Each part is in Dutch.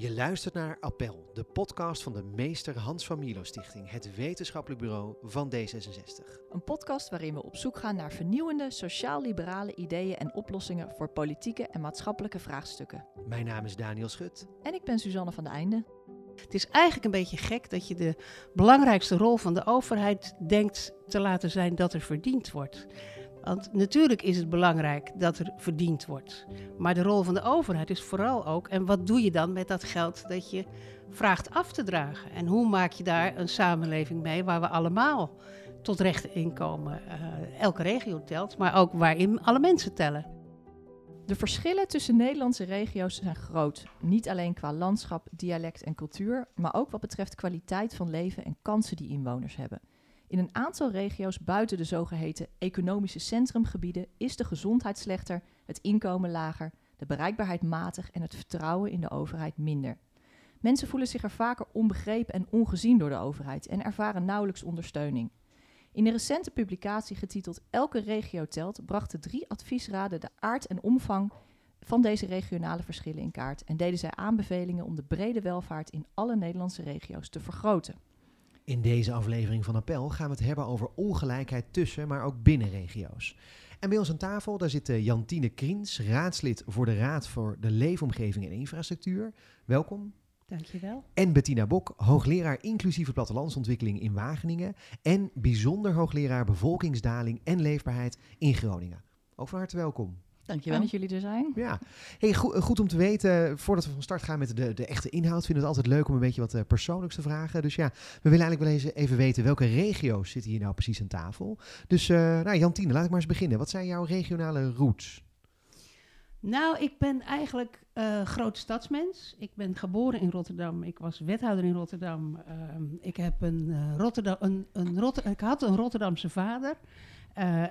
Je luistert naar Appel, de podcast van de Meester Hans van Milo Stichting, het wetenschappelijk bureau van D66. Een podcast waarin we op zoek gaan naar vernieuwende, sociaal-liberale ideeën en oplossingen voor politieke en maatschappelijke vraagstukken. Mijn naam is Daniel Schut. En ik ben Suzanne van de Einde. Het is eigenlijk een beetje gek dat je de belangrijkste rol van de overheid denkt te laten zijn dat er verdiend wordt. Want natuurlijk is het belangrijk dat er verdiend wordt. Maar de rol van de overheid is vooral ook, en wat doe je dan met dat geld dat je vraagt af te dragen? En hoe maak je daar een samenleving mee waar we allemaal tot recht inkomen? Uh, elke regio telt, maar ook waarin alle mensen tellen. De verschillen tussen Nederlandse regio's zijn groot. Niet alleen qua landschap, dialect en cultuur, maar ook wat betreft kwaliteit van leven en kansen die inwoners hebben. In een aantal regio's buiten de zogeheten economische centrumgebieden is de gezondheid slechter, het inkomen lager, de bereikbaarheid matig en het vertrouwen in de overheid minder. Mensen voelen zich er vaker onbegrepen en ongezien door de overheid en ervaren nauwelijks ondersteuning. In een recente publicatie getiteld Elke regio telt brachten drie adviesraden de aard en omvang van deze regionale verschillen in kaart en deden zij aanbevelingen om de brede welvaart in alle Nederlandse regio's te vergroten. In deze aflevering van Appel gaan we het hebben over ongelijkheid tussen, maar ook binnen regio's. En bij ons aan tafel, daar zit eh, Jantine Kriens, raadslid voor de Raad voor de Leefomgeving en Infrastructuur. Welkom. Dankjewel. En Bettina Bok, hoogleraar inclusieve plattelandsontwikkeling in Wageningen en bijzonder hoogleraar bevolkingsdaling en leefbaarheid in Groningen. Ook van harte welkom. Dankjewel. Fijn dat jullie er zijn. Ja, hey, goed, eh, goed om te weten, voordat we van start gaan met de, de echte inhoud, vinden we het altijd leuk om een beetje wat uh, persoonlijks te vragen. Dus ja, we willen eigenlijk wel eens even weten welke regio's zitten hier nou precies aan tafel. Dus uh, nou, Jantine, laat ik maar eens beginnen. Wat zijn jouw regionale roots? Nou, ik ben eigenlijk uh, groot stadsmens. Ik ben geboren in Rotterdam. Ik was wethouder in Rotterdam. Uh, ik, heb een, uh, Rotterdam, een, een Rotter ik had een Rotterdamse vader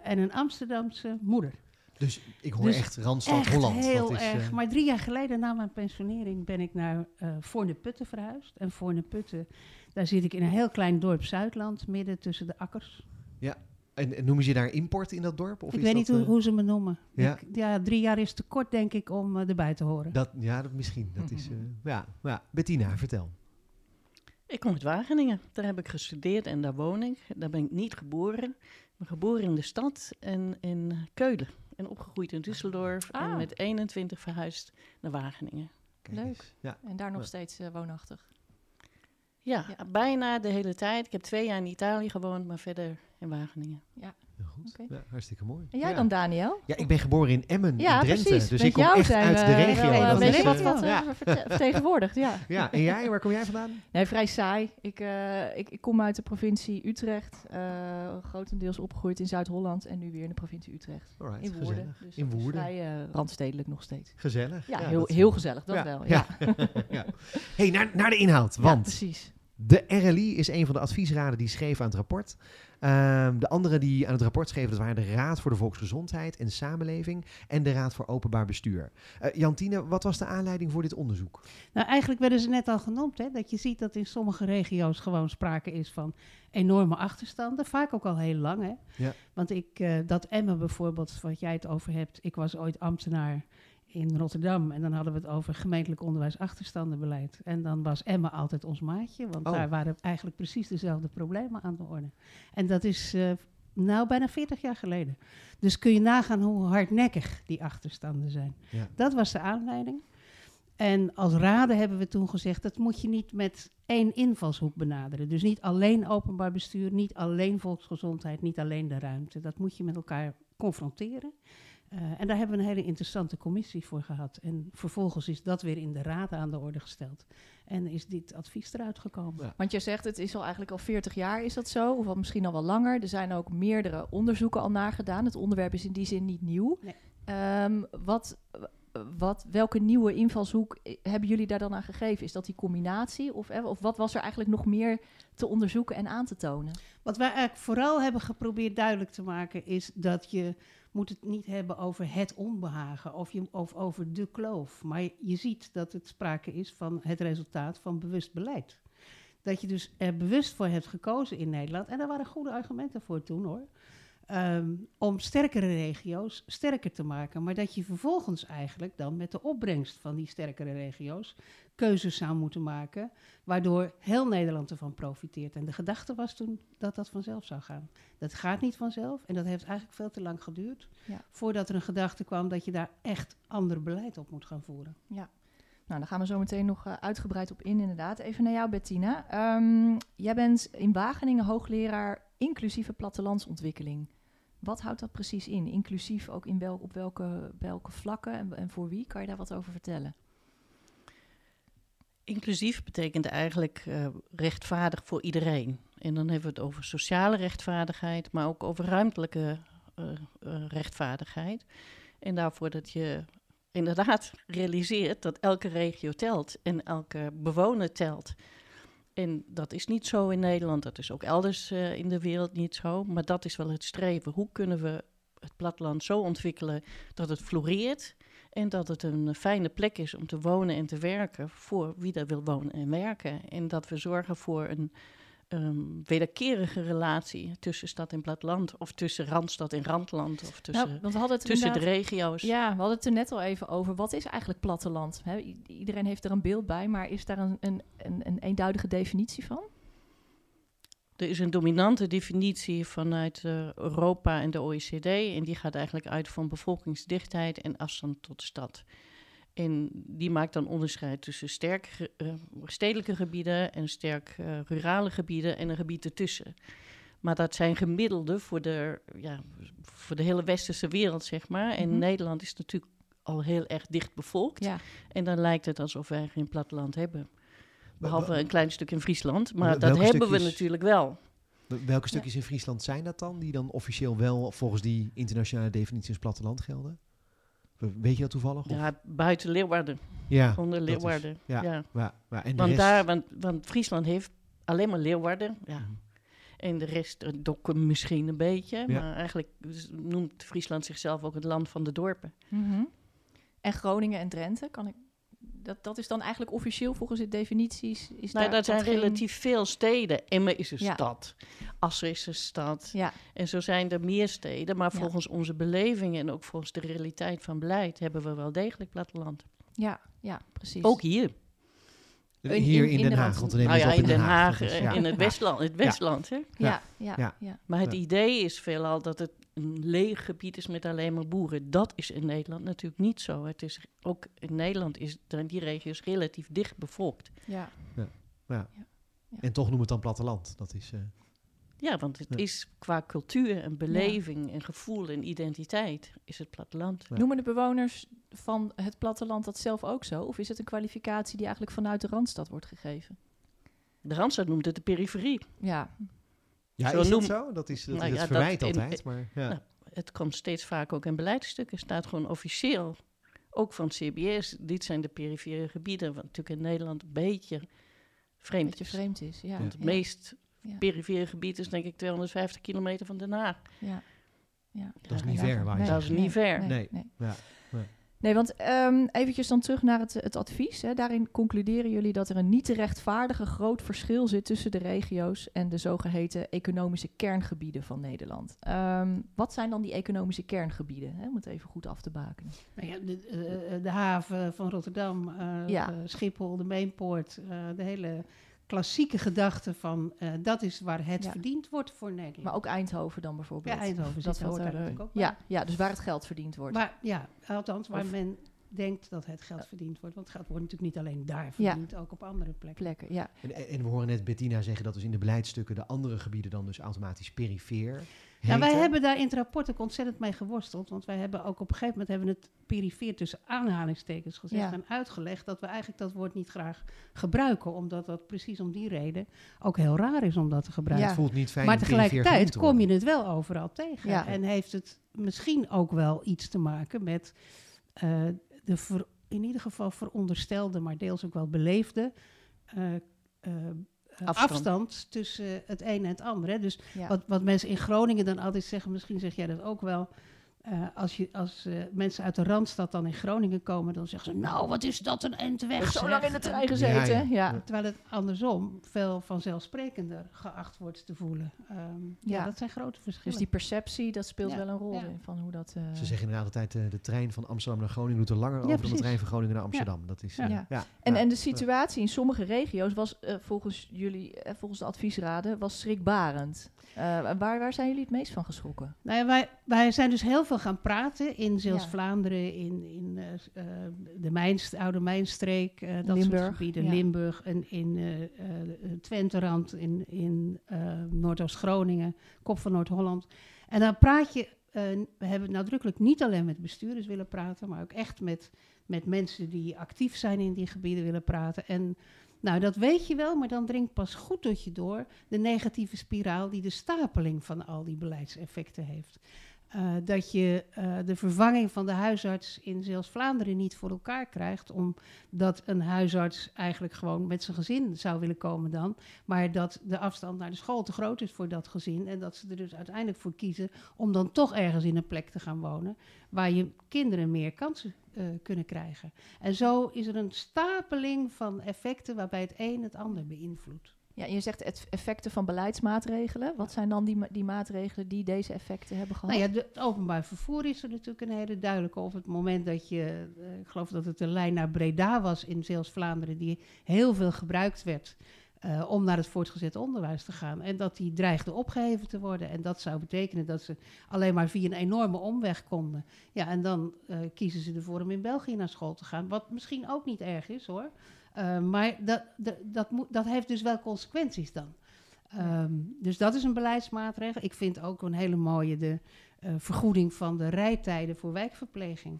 en een Amsterdamse moeder. Dus ik hoor dus echt Randstad echt Holland. heel is, erg. Maar drie jaar geleden na mijn pensionering ben ik naar Voorne Putten verhuisd. En Voorne Putten, daar zit ik in een heel klein dorp Zuidland, midden tussen de akkers. Ja, en, noemen ze je daar import in dat dorp? Of ik weet niet hoe, hoe, ze me noemen. Ja? Ik, ja, drie jaar is te kort, denk ik, om uh, erbij te horen. Dat, ja, dat misschien. Dat is, uh, ja, ja. Bettina, vertel. Ik kom uit Wageningen. Daar heb ik gestudeerd en daar woon ik. Daar ben ik niet geboren. Ik ben geboren in de stad en in Keulen. En opgegroeid in Düsseldorf. Ah. En met 21 verhuisd naar Wageningen. Leuk. Ja. En daar nog steeds uh, woonachtig. Ja, ja, bijna de hele tijd. Ik heb twee jaar in Italië gewoond, maar verder in Wageningen. Ja. Goed. Okay. Ja, hartstikke mooi. En jij dan, Daniel? Ja, ik ben geboren in Emmen, ja, in Drenthe. Precies. Dus Met ik kom echt uit de regio. Ja, dat is wat, wat uh, vertegenwoordigd, ja. Ja, en jij, waar kom jij vandaan? Nee, vrij saai. Ik, uh, ik, ik, kom uit de provincie Utrecht. Uh, grotendeels opgegroeid in Zuid-Holland en nu weer in de provincie Utrecht. Alright, in Woerden. Dus in Woerden. vrij randstedelijk nog steeds. Gezellig. Ja, heel, heel gezellig, dat wel. Ja. ja. hey, naar, naar de inhoud, want... precies. De RLI is een van de adviesraden die schreef aan het rapport. Um, de andere die aan het rapport schreven, dat waren de Raad voor de Volksgezondheid en Samenleving en de Raad voor Openbaar Bestuur. Uh, Jantine, wat was de aanleiding voor dit onderzoek? Nou, eigenlijk werden ze net al genoemd, hè, dat je ziet dat in sommige regio's gewoon sprake is van enorme achterstanden, vaak ook al heel lang. Hè? Ja. Want ik, uh, dat Emmen bijvoorbeeld, wat jij het over hebt, ik was ooit ambtenaar in Rotterdam. En dan hadden we het over gemeentelijk onderwijs achterstandenbeleid. En dan was Emma altijd ons maatje, want oh. daar waren eigenlijk precies dezelfde problemen aan de orde. En dat is uh, nou bijna 40 jaar geleden. Dus kun je nagaan hoe hardnekkig die achterstanden zijn. Ja. Dat was de aanleiding. En als raden hebben we toen gezegd, dat moet je niet met één invalshoek benaderen. Dus niet alleen openbaar bestuur, niet alleen volksgezondheid, niet alleen de ruimte. Dat moet je met elkaar confronteren. Uh, en daar hebben we een hele interessante commissie voor gehad. En vervolgens is dat weer in de raad aan de orde gesteld. En is dit advies eruit gekomen. Want je zegt, het is al eigenlijk al 40 jaar, is dat zo? Of al misschien al wel langer. Er zijn ook meerdere onderzoeken al nagedaan. Het onderwerp is in die zin niet nieuw. Nee. Um, wat, wat, welke nieuwe invalshoek hebben jullie daar dan aan gegeven? Is dat die combinatie? Of, of wat was er eigenlijk nog meer te onderzoeken en aan te tonen? Wat wij eigenlijk vooral hebben geprobeerd duidelijk te maken... is dat je moet het niet hebben over het onbehagen of, je, of over de kloof. Maar je, ziet dat het sprake is van het resultaat van bewust beleid. Dat je dus er bewust voor hebt gekozen in Nederland. En daar waren goede argumenten voor toen hoor. Ehm, om sterkere regio's sterker te maken. Maar dat je vervolgens eigenlijk dan met de opbrengst van die sterkere regio's keuzes zou moeten maken, waardoor heel Nederland ervan profiteert. En de gedachte was toen dat dat vanzelf zou gaan. Dat gaat niet vanzelf en dat heeft eigenlijk veel te lang geduurd Ja. voordat er een gedachte kwam dat je daar echt ander beleid op moet gaan voeren. Ja. Nou, daar gaan we zo meteen nog eh, uitgebreid op in, inderdaad. Even naar jou, Bettina. Ehm, jij bent in Wageningen hoogleraar inclusieve plattelandsontwikkeling. Wat houdt dat precies in? Inclusief ook in wel, op welke, welke vlakken en, en voor wie? Kan je daar wat over vertellen? Inclusief betekent eigenlijk uh, rechtvaardig voor iedereen. En dan hebben we het over sociale rechtvaardigheid, maar ook over ruimtelijke uh, uh, rechtvaardigheid. En daarvoor dat je inderdaad realiseert dat elke regio telt en elke bewoner telt. En dat is niet zo in Nederland, dat is ook elders uh, in de wereld niet zo. Maar dat is wel het streven. Hoe kunnen we het platteland zo ontwikkelen dat het floreert en dat het een fijne plek is om te wonen en te werken voor wie daar wil wonen en werken. En dat we zorgen voor een um, wederkerige relatie tussen stad en platteland. Of tussen randstad en randland. Of tussen, nou, want we hadden het tussen de regio's. Ja, we hadden het er net al even over. Wat is eigenlijk platteland? He, iedereen heeft er een beeld bij, maar is daar een, een, een, een eenduidige definitie van? Er is een dominante definitie vanuit uh, Europa en de OECD. En die gaat eigenlijk uit van bevolkingsdichtheid en afstand tot de stad. En die maakt dan onderscheid tussen sterk uh, stedelijke gebieden en sterk uh, rurale gebieden en een gebied ertussen. Maar dat zijn gemiddelden voor de, ja, voor de hele westerse wereld, zeg maar. En mm -hmm. Nederland is natuurlijk al heel erg dicht bevolkt. Ja. En dan lijkt het alsof wij geen platteland hebben. Behalve een klein stuk in Friesland. Maar Welke dat hebben stukjes? we natuurlijk wel. Welke stukjes in Friesland zijn dat dan, die dan officieel wel volgens die internationale definitie als platteland gelden? Weet je dat toevallig? Of? Ja, buiten Leeuwarden. Ja, Onder Leeuwarden. is- ja, ja. Maar, maar, en de Want, rest, daar, want, want Friesland heeft alleen maar Leeuwarden. Ja. Mhm. En de rest eh, Dokkum misschien een beetje. Ja. Maar eigenlijk noemt Friesland zichzelf ook het land van de dorpen. Mhm. En Groningen en Drenthe, kan ik... Dat, dat is dan eigenlijk officieel volgens de definities. Is nou, daar dat zijn geen- relatief veel steden. Emmen is een Ja. stad. Assen is een stad. Ja, En zo zijn er meer steden. Maar Ja. volgens onze beleving en ook volgens de realiteit van beleid... hebben we wel degelijk platteland. ja, ja, precies. Ook hier. in- hier in- in, in Den de Haag, rand- want we nemen Nou ja, op in Den Haag, ja. in het. Westland. Het Westland hè? Ja, ja, ja. Ja. ja, Ja. ja. Maar het Ja. idee is veelal dat het een leeg gebied is met alleen maar boeren. Dat is in Nederland natuurlijk niet zo. Het is ook in Nederland is zijn die regio's relatief dicht bevolkt. ja. En toch noemen we het dan platteland. Dat is, eh, Ja, want het Ja. is qua cultuur en beleving en gevoel en identiteit is het platteland. Ja. Noemen de bewoners van het platteland dat zelf ook zo? Of is het een kwalificatie die eigenlijk vanuit de Randstad wordt gegeven? De Randstad noemt het de periferie. Ja, ja, Zo is noem- dat zo? Dat is, dat Nou is ja, het dat verwijt in- altijd. Maar, ja. nou, Het komt steeds vaak ook in beleidsstukken. staat gewoon officieel, ook van CBS, dit zijn de perifere gebieden. Wat natuurlijk in Nederland een beetje vreemd dat je is. vreemd is. Ja, Want het ja, meest Ja. perifere gebied is denk ik 250 kilometer van Den Haag. ja, ja. Dat is niet Ja, ver, waar je Dat is niet ver. Nee, Nee. nee. Nee. Want ehm eventjes dan terug naar het, het advies. Hè. Daarin concluderen jullie dat er een niet te rechtvaardige groot verschil zit tussen de regio's en de zogeheten economische kerngebieden van Nederland. Ehm, wat zijn dan die economische kerngebieden? Hè, om het even goed af te bakenen. Nou ja, de, de haven van Rotterdam, eh, Ja. eh, Schiphol, de Mainpoort, eh, de hele klassieke gedachte van eh, dat is waar het Ja. verdiend wordt voor Nederland. Maar ook Eindhoven dan bijvoorbeeld. ja, Eindhoven dat zit, hoort daar er, natuurlijk ook bij. ja, ja, dus waar het geld verdiend wordt. Maar ja, althans waar Of- men denkt dat het geld verdiend wordt. Want het geld wordt natuurlijk niet alleen daar verdiend, ook op andere plekken. Plekken, ja. En, en we horen net Bettina zeggen dat dus in de beleidsstukken de andere gebieden dan dus automatisch perifeer Nou, wij hebben daar in het rapport ook ontzettend mee geworsteld. Want wij hebben ook op een gegeven moment hebben we het perifeer tussen aanhalingstekens gezegd Ja. en uitgelegd dat we eigenlijk dat woord niet graag gebruiken. Omdat dat precies om die reden ook heel raar is om dat te gebruiken. Ja. Het voelt niet fijn maar tegelijkertijd kom je het wel overal tegen. Ja. En heeft het misschien ook wel iets te maken met eh, de ver- in ieder geval veronderstelde, maar deels ook wel beleefde eh, eh, Afstand. afstand. tussen het een en het andere. hè. Dus ja. wat, wat mensen in Groningen dan altijd zeggen, misschien zeg jij dat ook wel. Uh, als, je, als uh, mensen uit de Randstad dan in Groningen komen, dan zeggen ze, nou, wat is dat een end weg. Zo lang in de trein gezeten. Ja, ja. ja, Terwijl het andersom veel vanzelfsprekender geacht wordt te voelen. Um, ja. dat zijn grote verschillen. Dus die perceptie, dat speelt wel een rol in van hoe dat... Uh... Ze zeggen inderdaad altijd, uh, de trein van Amsterdam naar Groningen doet er langer over dan de trein van Groningen naar Amsterdam. Dat is, ja. En, en de situatie in sommige regio's was volgens jullie, volgens de adviesraden, was schrikbarend. Waar, waar zijn jullie het meest van geschrokken? Nou ja, wij, wij zijn dus heel veel gaan praten in Zeeuws-Vlaanderen, in, in uh, de Mijnst, Oude Mijnstreek, uh, dat Limburg, soort gebieden, Limburg en in Twenterand, in, in Noordoost-Groningen, Kop van Noord-Holland. En dan praat je, we hebben nadrukkelijk niet alleen met bestuurders willen praten, maar ook echt met, met mensen die actief zijn in die gebieden willen praten. En nou, dat weet je wel, maar dan dringt pas goed tot je door de negatieve spiraal die de stapeling van al die beleidseffecten heeft. Uh, dat je uh, de vervanging van de huisarts in Zeeuws-Vlaanderen niet voor elkaar krijgt, omdat een huisarts eigenlijk gewoon met zijn gezin zou willen komen dan, maar dat de afstand naar de school te groot is voor dat gezin en dat ze er dus uiteindelijk voor kiezen om dan toch ergens in een plek te gaan wonen waar je kinderen meer kansen uh, kunnen krijgen. En zo is er een stapeling van effecten waarbij het een het ander beïnvloedt. Ja, je zegt het effecten van beleidsmaatregelen. Wat zijn dan die, die maatregelen die deze effecten hebben gehad? Nou ja, het openbaar vervoer is er natuurlijk een hele duidelijke. Op het moment dat je, uh, ik geloof dat het de lijn naar Breda was in Zeeuws-Vlaanderen, die heel veel gebruikt werd. Uh, om naar het voortgezet onderwijs te gaan. En dat die dreigde opgeheven te worden. En dat zou betekenen dat ze alleen maar via een enorme omweg konden. Ja, en dan uh, kiezen ze ervoor om in België naar school te gaan. Wat misschien ook niet erg is hoor. Uh, maar dat, dat, dat, moet, dat heeft dus wel consequenties dan. Um, dus dat is een beleidsmaatregel. Ik vind ook een hele mooie de vergoeding van de rijtijden voor wijkverpleging.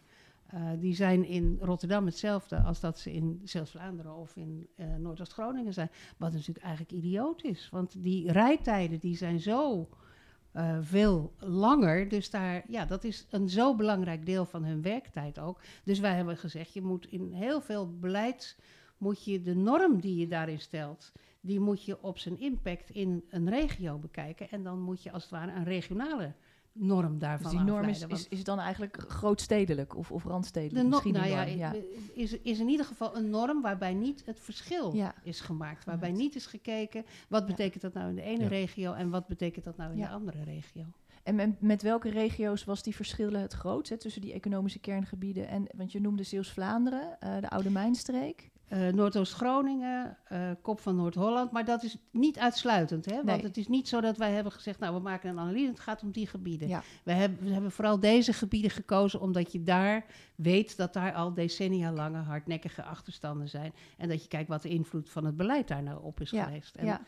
Uh, die zijn in Rotterdam hetzelfde als dat ze in Zeeuws-Vlaanderen of in uh, Noordoost-Groningen zijn. Wat natuurlijk eigenlijk idioot is. Want die rijtijden die zijn zo uh, veel langer. Dus daar, ja, dat is een zo belangrijk deel van hun werktijd ook. Dus wij hebben gezegd, je moet in heel veel beleid... moet je de norm die je daarin stelt... die moet je op zijn impact in een regio bekijken. En dan moet je als het ware een regionale norm daarvan dus die norm is, is, is, dan eigenlijk grootstedelijk of, of randstedelijk? De misschien nou ja, ja, Is, is in ieder geval een norm waarbij niet het verschil ja. is gemaakt. Waarbij niet is gekeken, wat betekent dat nou in de ene regio en wat betekent dat nou in de andere regio. En met, met, welke regio's was die verschillen het grootst tussen die economische kerngebieden en, want je noemde Zeeuws-Vlaanderen, uh, de Oude Mijnstreek. Uh, Noordoost-Groningen, uh, Kop van Noord-Holland. Maar dat is niet uitsluitend. Hè? Want het is niet zo dat wij hebben gezegd, nou we maken een analyse, het gaat om die gebieden. Ja. We, hebben, we hebben vooral deze gebieden gekozen omdat je daar weet dat daar al decennia lange hardnekkige achterstanden zijn. En dat je kijkt wat de invloed van het beleid daar nou op is geweest. En, ja.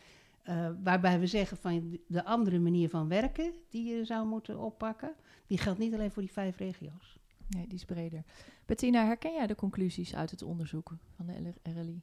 Uh, waarbij we zeggen van de andere manier van werken die je zou moeten oppakken, die geldt niet alleen voor die vijf regio's. Nee, die is breder. Bettina, herken jij de conclusies uit het onderzoek van de RLI?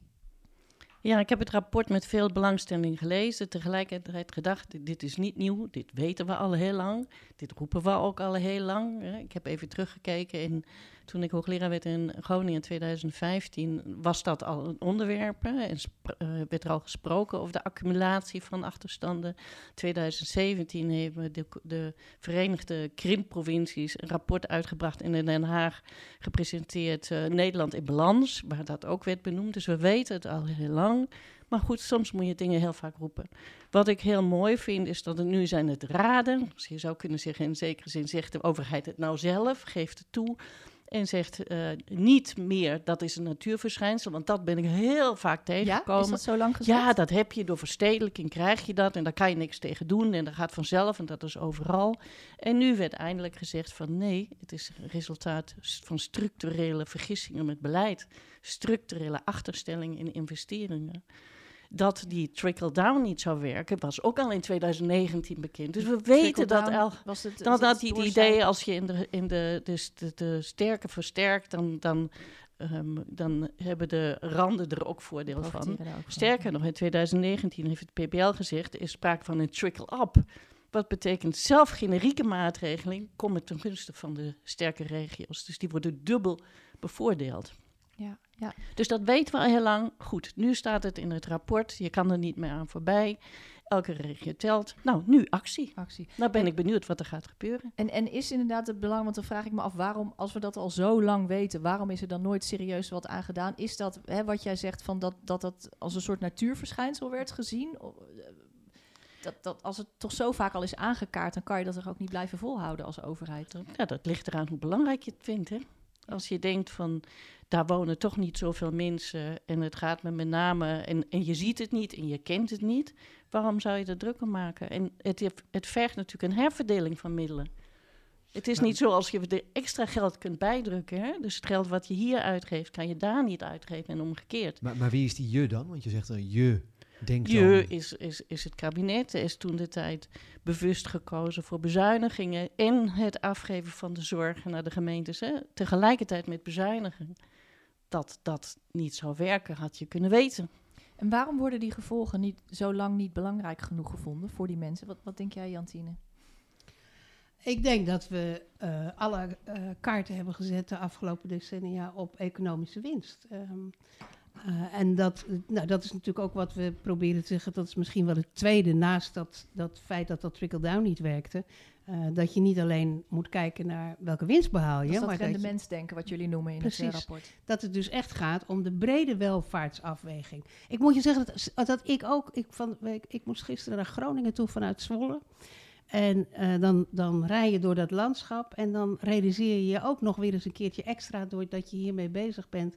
Ja, ik heb het rapport met veel belangstelling gelezen. Tegelijkertijd gedacht, dit is niet nieuw, dit weten we al heel lang. Dit roepen we ook al heel lang. Ik heb even teruggekeken in toen ik hoogleraar werd in Groningen in 2015, was dat al een onderwerp. en uh, werd er al gesproken over de accumulatie van achterstanden. 2017 hebben de, de Verenigde Krimpprovincies een rapport uitgebracht en in Den Haag gepresenteerd uh, Nederland in balans, waar dat ook werd benoemd. Dus we weten het al heel lang. Maar goed, soms moet je dingen heel vaak roepen. Wat ik heel mooi vind, is dat het nu zijn het raden. Dus je zou kunnen zeggen, in zekere zin zegt de overheid het nou zelf, geeft het toe. En zegt uh, niet meer dat is een natuurverschijnsel, want dat ben ik heel vaak tegengekomen. Ja, is dat zo lang gezegd? Ja, dat heb je door verstedelijking, krijg je dat en daar kan je niks tegen doen en dat gaat vanzelf en dat is overal. En nu werd eindelijk gezegd van nee, het is resultaat van structurele vergissingen met beleid, structurele achterstellingen in investeringen dat die trickle-down niet zou werken, was ook al in 2019 bekend. Dus we weten dat al. Was het, dat, dat die, idee, als je in de, in de, de, de, de sterke versterkt, dan, dan, um, dan hebben de randen er ook voordeel van. Sterker nog, in 2019 heeft het PBL gezegd, er is sprake van een trickle-up. Wat betekent zelf generieke maatregeling komen ten gunste van de sterke regio's. Dus die worden dubbel bevoordeeld. Ja, ja. Dus dat weten we al heel lang. Goed, nu staat het in het rapport. Je kan er niet meer aan voorbij. Elke regio telt. Nou, nu actie. actie. Nou ben ik benieuwd wat er gaat gebeuren. En, en is inderdaad het belang, want dan vraag ik me af waarom, als we dat al zo lang weten, waarom is er dan nooit serieus wat aan gedaan? Is dat hè, wat jij zegt van dat, dat dat als een soort natuurverschijnsel werd gezien? Dat, dat, als het toch zo vaak al is aangekaart, dan kan je dat toch ook niet blijven volhouden als overheid? Ja, dat ligt eraan hoe belangrijk je het vindt. Hè? Als je denkt van daar wonen toch niet zoveel mensen en het gaat me met name en, en je ziet het niet en je kent het niet, waarom zou je er druk om maken? En het, het vergt natuurlijk een herverdeling van middelen. Het is niet zo als je er extra geld kunt bijdrukken. Hè? Dus het geld wat je hier uitgeeft, kan je daar niet uitgeven en omgekeerd. Maar, maar wie is die je dan? Want je zegt een je. Je is, is, is het kabinet. Is toen de tijd bewust gekozen voor bezuinigingen en het afgeven van de zorg naar de gemeentes. Hè? Tegelijkertijd met bezuinigen. Dat dat niet zou werken, had je kunnen weten. En waarom worden die gevolgen niet, zo lang niet belangrijk genoeg gevonden voor die mensen? Wat, wat denk jij, Jantine? Ik denk dat we uh, alle uh, kaarten hebben gezet de afgelopen decennia op economische winst. Um, uh, en dat, nou, dat is natuurlijk ook wat we proberen te zeggen. Dat is misschien wel het tweede naast dat, dat feit dat dat trickle-down niet werkte. dat je niet alleen moet kijken naar welke winst behaal je. Dat is dat maar rendementsdenken wat jullie noemen in precies, het rapport. Dat het dus echt gaat om de brede welvaartsafweging. Ik moet je zeggen dat, dat ik ook... Ik, van, ik, ik moest gisteren naar Groningen toe vanuit Zwolle. En uh, dan, dan rij je door dat landschap en dan realiseer je je ook nog weer eens een keertje extra doordat je hiermee bezig bent.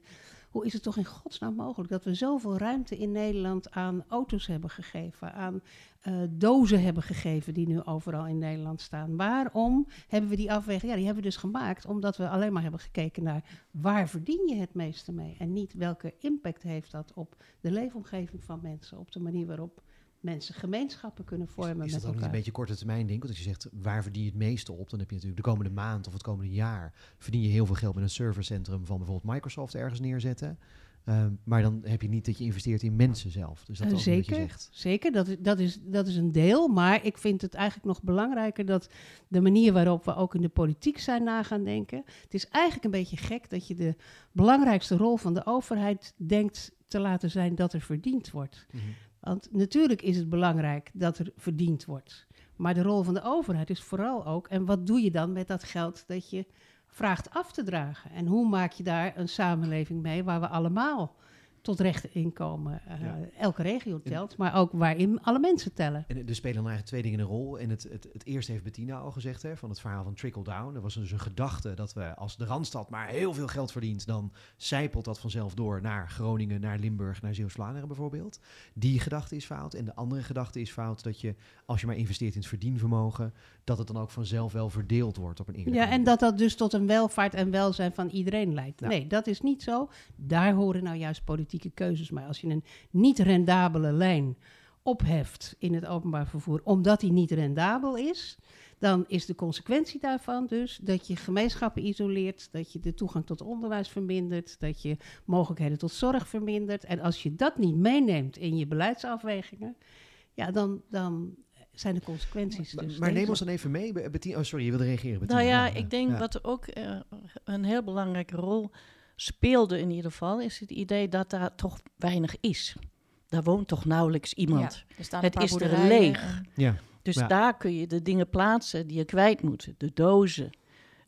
Hoe is het toch in godsnaam mogelijk dat we zoveel ruimte in Nederland aan auto's hebben gegeven, aan uh, dozen hebben gegeven die nu overal in Nederland staan? Waarom hebben we die afweging? Ja, die hebben we dus gemaakt omdat we alleen maar hebben gekeken naar waar verdien je het meeste mee en niet welke impact heeft dat op de leefomgeving van mensen, op de manier waarop mensen gemeenschappen kunnen vormen. Is, is dat ook niet een beetje korte termijn denk? Want als je zegt waar verdien je het meeste op, dan heb je natuurlijk de komende maand of het komende jaar verdien je heel veel geld met een servercentrum van bijvoorbeeld Microsoft ergens neerzetten. Um, maar dan heb je niet dat je investeert in mensen zelf. Dus dat is uh, zeker, zegt. Zeker, dat is, dat, is, dat is een deel. Maar ik vind het eigenlijk nog belangrijker dat de manier waarop we ook in de politiek zijn na gaan denken. Het is eigenlijk een beetje gek dat je de belangrijkste rol van de overheid denkt te laten zijn dat er verdiend wordt. Mm -hmm. Want natuurlijk is het belangrijk dat er verdiend wordt. Maar de rol van de overheid is vooral ook, en wat doe je dan met dat geld dat je vraagt af te dragen? En hoe maak je daar een samenleving mee waar we allemaal tot rechte inkomen. Uh, ja. Elke regio telt, maar ook waarin alle mensen tellen. En er spelen dan eigenlijk twee dingen een rol. En het, het, het eerste heeft Bettina al gezegd, hè, van het verhaal van trickle-down. Er was dus een gedachte dat we als de Randstad maar heel veel geld verdient, dan zijpelt dat vanzelf door naar Groningen, naar Limburg, naar Zeeuws-Vlaanderen bijvoorbeeld. Die gedachte is fout. En de andere gedachte is fout dat je, als je maar investeert in het verdienvermogen, dat het dan ook vanzelf wel verdeeld wordt op een eerlijke Ja, en dat dat dus tot een welvaart en welzijn van iedereen leidt. Nee, dat is niet zo. Daar horen nou juist politieke keuzes. Maar als je een niet rendabele lijn opheft in het openbaar vervoer, omdat die niet rendabel is, dan is de consequentie daarvan dus dat je gemeenschappen isoleert, dat je de toegang tot onderwijs vermindert, dat je mogelijkheden tot zorg vermindert. En als je dat niet meeneemt in je beleidsafwegingen, ja, dan, dan zijn de consequenties. Maar, dus maar neem ons dan even mee. Be- Bettina, oh, sorry, je wilde reageren. Bettina. Nou ja, Ja, ik denk ja. wat er ook eh, een heel belangrijke rol speelde in ieder geval, is het idee dat daar toch weinig is. Daar woont toch nauwelijks iemand. Ja, Het is er leeg. Ja. Dus Ja. daar kun je de dingen plaatsen die je kwijt moet. De dozen,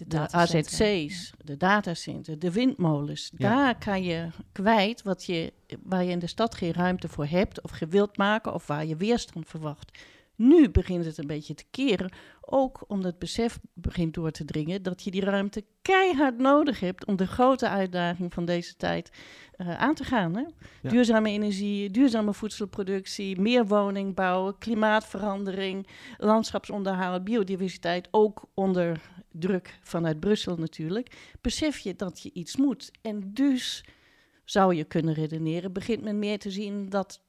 De. AZC's, de datacenters, de windmolens. Ja. Daar kan je kwijt wat je, waar je in de stad geen ruimte voor hebt of gewild maken of waar je weerstand verwacht. Nu begint het een beetje te keren, ook omdat het besef begint door te dringen dat je die ruimte keihard nodig hebt om de grote uitdaging van deze tijd eh, aan te gaan. Hè? Ja. Duurzame energie, duurzame voedselproductie, meer woningbouw, klimaatverandering, landschapsonderhoud, biodiversiteit, ook onder druk vanuit Brussel natuurlijk. Besef je dat je iets moet. En dus zou je kunnen redeneren, begint men meer te zien dat,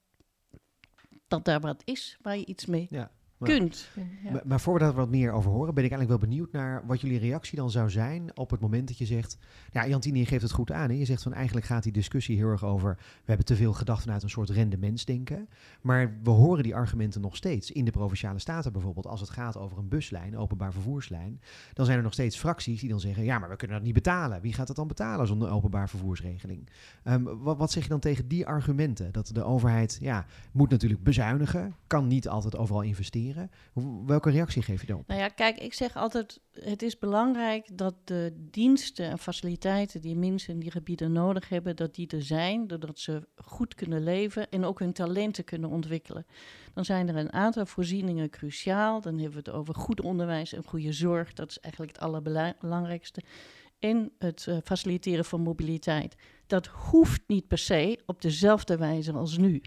dat daar wat is waar je iets mee Ja. Kunt. Maar, maar voor we daar wat meer over horen, ben ik eigenlijk wel benieuwd naar wat jullie reactie dan zou zijn op het moment dat je zegt, ja, Jantini geeft het goed aan. Hè? Je zegt van eigenlijk gaat die discussie heel erg over, we hebben te veel gedacht vanuit een soort rendementsdenken. Maar we horen die argumenten nog steeds in de provinciale staten bijvoorbeeld, als het gaat over een buslijn, openbaar vervoerslijn. Dan zijn er nog steeds fracties die dan zeggen, ja, maar we kunnen dat niet betalen. Wie gaat dat dan betalen zonder openbaar vervoersregeling? Um, wat, wat zeg je dan tegen die argumenten? Dat de overheid, ja, moet natuurlijk bezuinigen, kan niet altijd overal investeren Welke reactie geef je dan? Nou ja, kijk, ik zeg altijd: het is belangrijk dat de diensten en faciliteiten die mensen in die gebieden nodig hebben, dat die er zijn, doordat ze goed kunnen leven en ook hun talenten kunnen ontwikkelen. Dan zijn er een aantal voorzieningen cruciaal. Dan hebben we het over goed onderwijs en goede zorg. Dat is eigenlijk het allerbelangrijkste. En het uh, faciliteren van mobiliteit. Dat hoeft niet per se op dezelfde wijze als nu.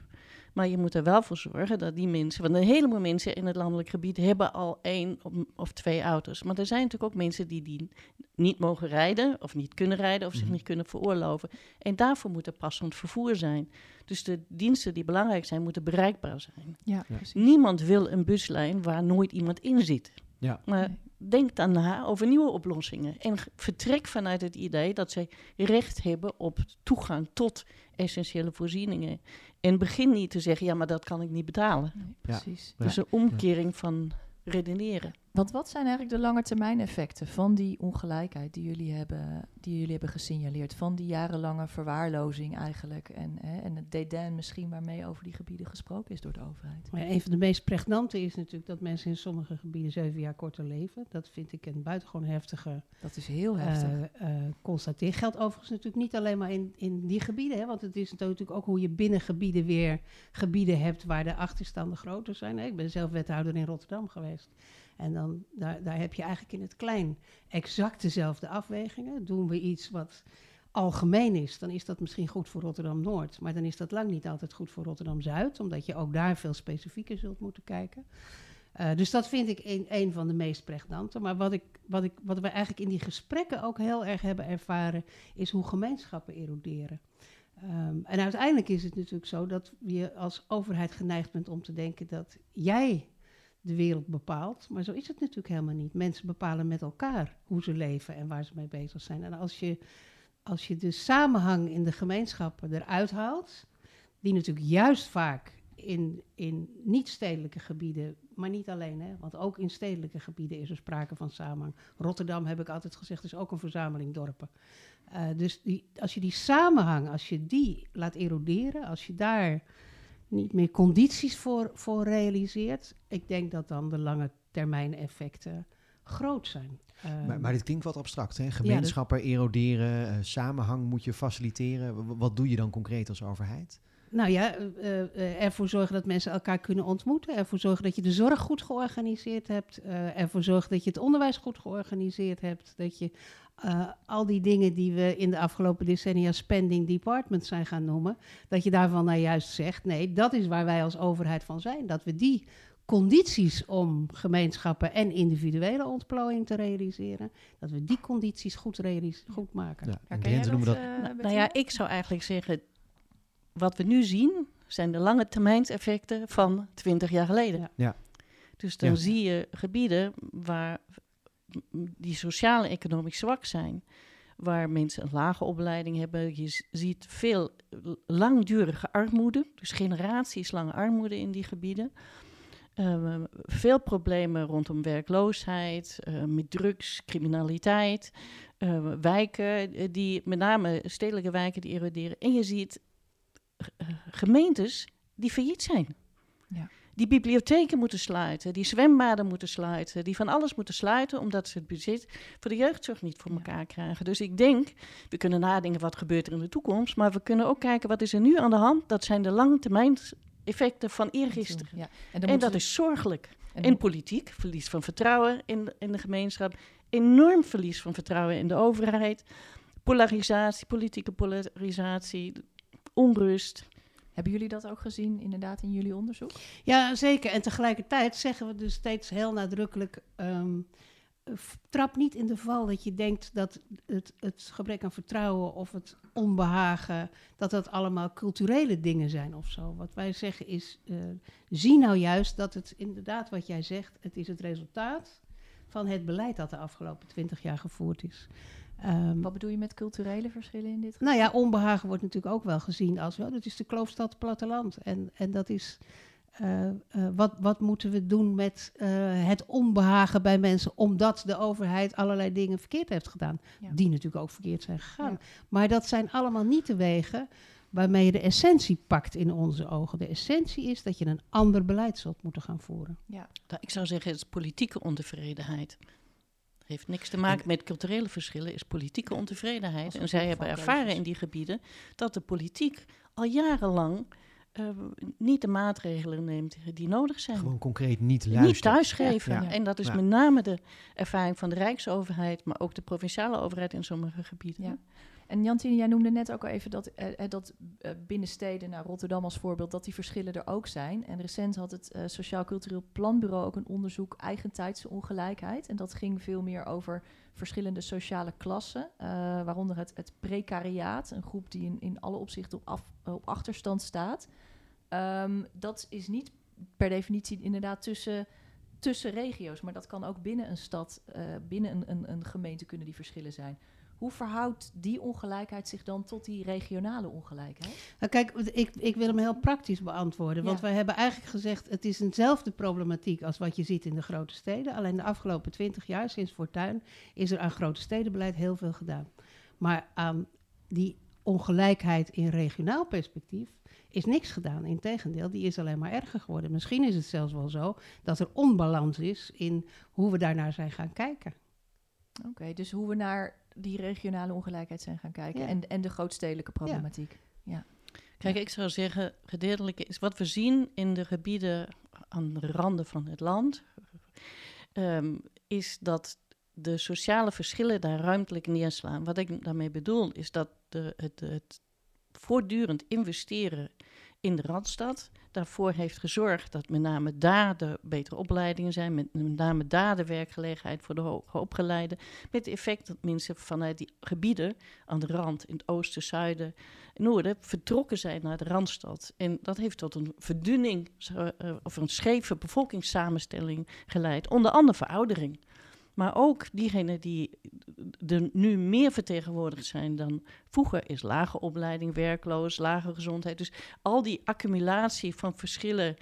Maar je moet er wel voor zorgen dat die mensen, want een heleboel mensen in het landelijk gebied hebben al één of twee auto's. Maar er zijn natuurlijk ook mensen die die niet mogen rijden, of niet kunnen rijden, of zich mhm. niet kunnen veroorloven. En daarvoor moet er passend vervoer zijn. Dus de diensten die belangrijk zijn, moeten bereikbaar zijn. Ja, Niemand wil een buslijn waar nooit iemand in zit. Ja. Maar denk dan na over nieuwe oplossingen. En vertrek vanuit het idee dat zij recht hebben op toegang tot essentiële voorzieningen. En begin niet te zeggen, ja, maar dat kan ik niet betalen. Nee, precies. Dus een omkering van redeneren. Want wat zijn eigenlijk de lange termijn effecten van die ongelijkheid die jullie hebben, die jullie hebben gesignaleerd? Van die jarenlange verwaarlozing eigenlijk en, hè, en het dédain misschien waarmee over die gebieden gesproken is door de overheid? Maar een van de meest pregnante is natuurlijk dat mensen in sommige gebieden zeven jaar korter leven. Dat vind ik een buitengewoon heftige Dat is heel heftig. Uh, uh, constatering. Geldt overigens natuurlijk niet alleen maar in, in die gebieden, hè, want het is natuurlijk ook hoe je binnen gebieden weer gebieden hebt waar de achterstanden groter zijn. Ik ben zelf wethouder in Rotterdam geweest. En dan, daar, daar heb je eigenlijk in het klein exact dezelfde afwegingen. Doen we iets wat algemeen is, dan is dat misschien goed voor Rotterdam-Noord. Maar dan is dat lang niet altijd goed voor Rotterdam-Zuid, omdat je ook daar veel specifieker zult moeten kijken. Uh, dus dat vind ik een, een van de meest pregnante. Maar wat, ik, wat, ik, wat we eigenlijk in die gesprekken ook heel erg hebben ervaren, is hoe gemeenschappen eroderen. Um, en uiteindelijk is het natuurlijk zo dat je als overheid geneigd bent om te denken dat jij de wereld bepaalt. Maar zo is het natuurlijk helemaal niet. Mensen bepalen met elkaar hoe ze leven en waar ze mee bezig zijn. En als je, als je de samenhang in de gemeenschappen eruit haalt, die natuurlijk juist vaak in, in niet-stedelijke gebieden, maar niet alleen, hè, want ook in stedelijke gebieden is er sprake van samenhang. Rotterdam, heb ik altijd gezegd, is ook een verzameling dorpen. Uh, dus die, als je die samenhang, als je die laat eroderen, als je daar niet meer condities voor, voor realiseert, ik denk dat dan de lange termijn effecten groot zijn. Maar, ehm, maar, dit klinkt wat abstract, hè? Gemeenschappen eroderen, uh, samenhang moet je faciliteren. wat doe je dan concreet als overheid? Nou ja, uh, uh, ervoor zorgen dat mensen elkaar kunnen ontmoeten. Ervoor zorgen dat je de zorg goed georganiseerd hebt. ervoor zorgen dat je het onderwijs goed georganiseerd hebt. Dat je uh, al die dingen die we in de afgelopen decennia spending department zijn gaan noemen, dat je daarvan nou juist zegt, nee, dat is waar wij als overheid van zijn. Dat we die condities om gemeenschappen en individuele ontplooiing te realiseren, dat we die condities goed, goed maken. Ja, en dat, noemen dat... Uh, nou ja, ik zou eigenlijk zeggen, wat we nu zien, zijn de lange termijnseffecten van 20 jaar geleden. Ja. Dus dan zie je gebieden waar die sociaal-economisch zwak zijn, waar mensen een lage opleiding hebben. Je ziet veel langdurige armoede, dus generatieslange armoede in die gebieden. Uh, veel problemen rondom werkloosheid, uh, met drugs, criminaliteit, uh, wijken, die, met name stedelijke wijken die eroderen. En je ziet gemeentes die failliet zijn. Ja die bibliotheken moeten sluiten, die zwembaden moeten sluiten, die van alles moeten sluiten, omdat ze het budget voor de jeugdzorg niet voor elkaar krijgen. Dus ik denk, we kunnen nadenken wat gebeurt er in de toekomst, maar we kunnen ook kijken wat is er nu aan de hand. Dat zijn de lange termijn effecten van eergisteren. Ja. En, en dat is zorgelijk. En in politiek, verlies van vertrouwen in, in de gemeenschap, enorm verlies van vertrouwen in de overheid, polarisatie, politieke polarisatie, onrust. Hebben jullie dat ook gezien inderdaad in jullie onderzoek? Ja, zeker. En tegelijkertijd zeggen we dus steeds heel nadrukkelijk... Um, trap niet in de val dat je denkt dat het, het gebrek aan vertrouwen of het onbehagen, dat dat allemaal culturele dingen zijn of zo. Wat wij zeggen is, uh, zie nou juist dat het inderdaad wat jij zegt, het is het resultaat van het beleid dat de afgelopen twintig jaar gevoerd is. Um, Wat bedoel je met culturele verschillen in dit geval? Nou ja, onbehagen wordt natuurlijk ook wel gezien als, wel, dat is de kloofstad platteland. En, en dat is, uh, uh, wat, wat moeten we doen met uh, het onbehagen bij mensen, omdat de overheid allerlei dingen verkeerd heeft gedaan, ja. die natuurlijk ook verkeerd zijn gegaan. Ja. Maar dat zijn allemaal niet de wegen waarmee je de essentie pakt in onze ogen. De essentie is dat je een ander beleid zult moeten gaan voeren. Ja, nou, ik zou zeggen, het is politieke ontevredenheid heeft niks te maken met culturele verschillen, is politieke ontevredenheid. En zij hebben ervaren in die gebieden dat de politiek al jarenlang uh, niet de maatregelen neemt die nodig zijn. Gewoon concreet niet luisteren. Niet thuisgeven. Ja, ja. En dat is ja. met name de ervaring van de Rijksoverheid, maar ook de provinciale overheid in sommige gebieden. En Jantine, jij noemde net ook al even dat, uh, dat uh, binnen steden, nou, Rotterdam als voorbeeld, dat die verschillen er ook zijn. En recent had het uh, Sociaal Cultureel Planbureau ook een onderzoek eigentijdse ongelijkheid. En dat ging veel meer over verschillende sociale klassen, waaronder het, het, precariaat, een groep die in, in alle opzichten op, af, op achterstand staat. Um, dat is niet per definitie inderdaad tussen tussen regio's, maar dat kan ook binnen een stad, binnen een, een, een gemeente kunnen die verschillen zijn. Hoe verhoudt die ongelijkheid zich dan tot die regionale ongelijkheid? Nou, kijk, ik, ik wil hem heel praktisch beantwoorden. Want ja. wij hebben eigenlijk gezegd, het is eenzelfde problematiek als wat je ziet in de grote steden. Alleen de afgelopen twintig jaar, sinds Fortuin, is er aan grote stedenbeleid heel veel gedaan. Maar aan die ongelijkheid in regionaal perspectief is niks gedaan. Integendeel, die is alleen maar erger geworden. Misschien is het zelfs wel zo dat er onbalans is in hoe we daarnaar zijn gaan kijken. Oké, okay, dus hoe we naar die regionale ongelijkheid zijn gaan kijken. Ja. En, en de grootstedelijke problematiek. Ja. ja. Kijk, ik zou zeggen, gedeeltelijk is wat we zien in de gebieden aan de randen van het land, um, is dat de sociale verschillen daar ruimtelijk neerslaan. Wat ik daarmee bedoel, is dat de, het, het voortdurend investeren in de Randstad daarvoor heeft gezorgd dat met name daar de betere opleidingen zijn, met, name daar de werkgelegenheid voor de hoger opgeleiden, met het effect dat mensen vanuit die gebieden aan de rand, in het oosten, zuiden, noorden, vertrokken zijn naar de Randstad. En dat heeft tot een verdunning uh, of een scheve bevolkingssamenstelling geleid, onder andere veroudering. Maar ook diegenen die er nu meer vertegenwoordigd zijn dan vroeger, is lage opleiding, werkloos, lage gezondheid. Dus al die accumulatie van verschillen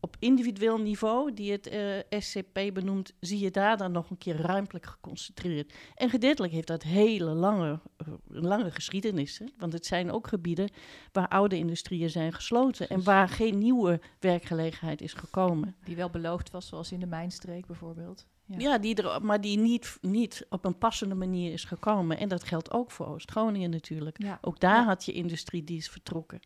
op individueel niveau, die het uh, SCP benoemt, zie je daar dan nog een keer ruimtelijk geconcentreerd. En gedeeltelijk heeft dat hele lange, uh, lange geschiedenis. Hè? Want het zijn ook gebieden waar oude industrieën zijn gesloten en waar geen nieuwe werkgelegenheid is gekomen. Die wel beloofd was, zoals in de mijnstreek bijvoorbeeld. Ja, ja die er, maar die niet, niet op een passende manier is gekomen. En dat geldt ook voor Oost-Groningen natuurlijk. Ja. Ook daar ja. had je industrie die is vertrokken.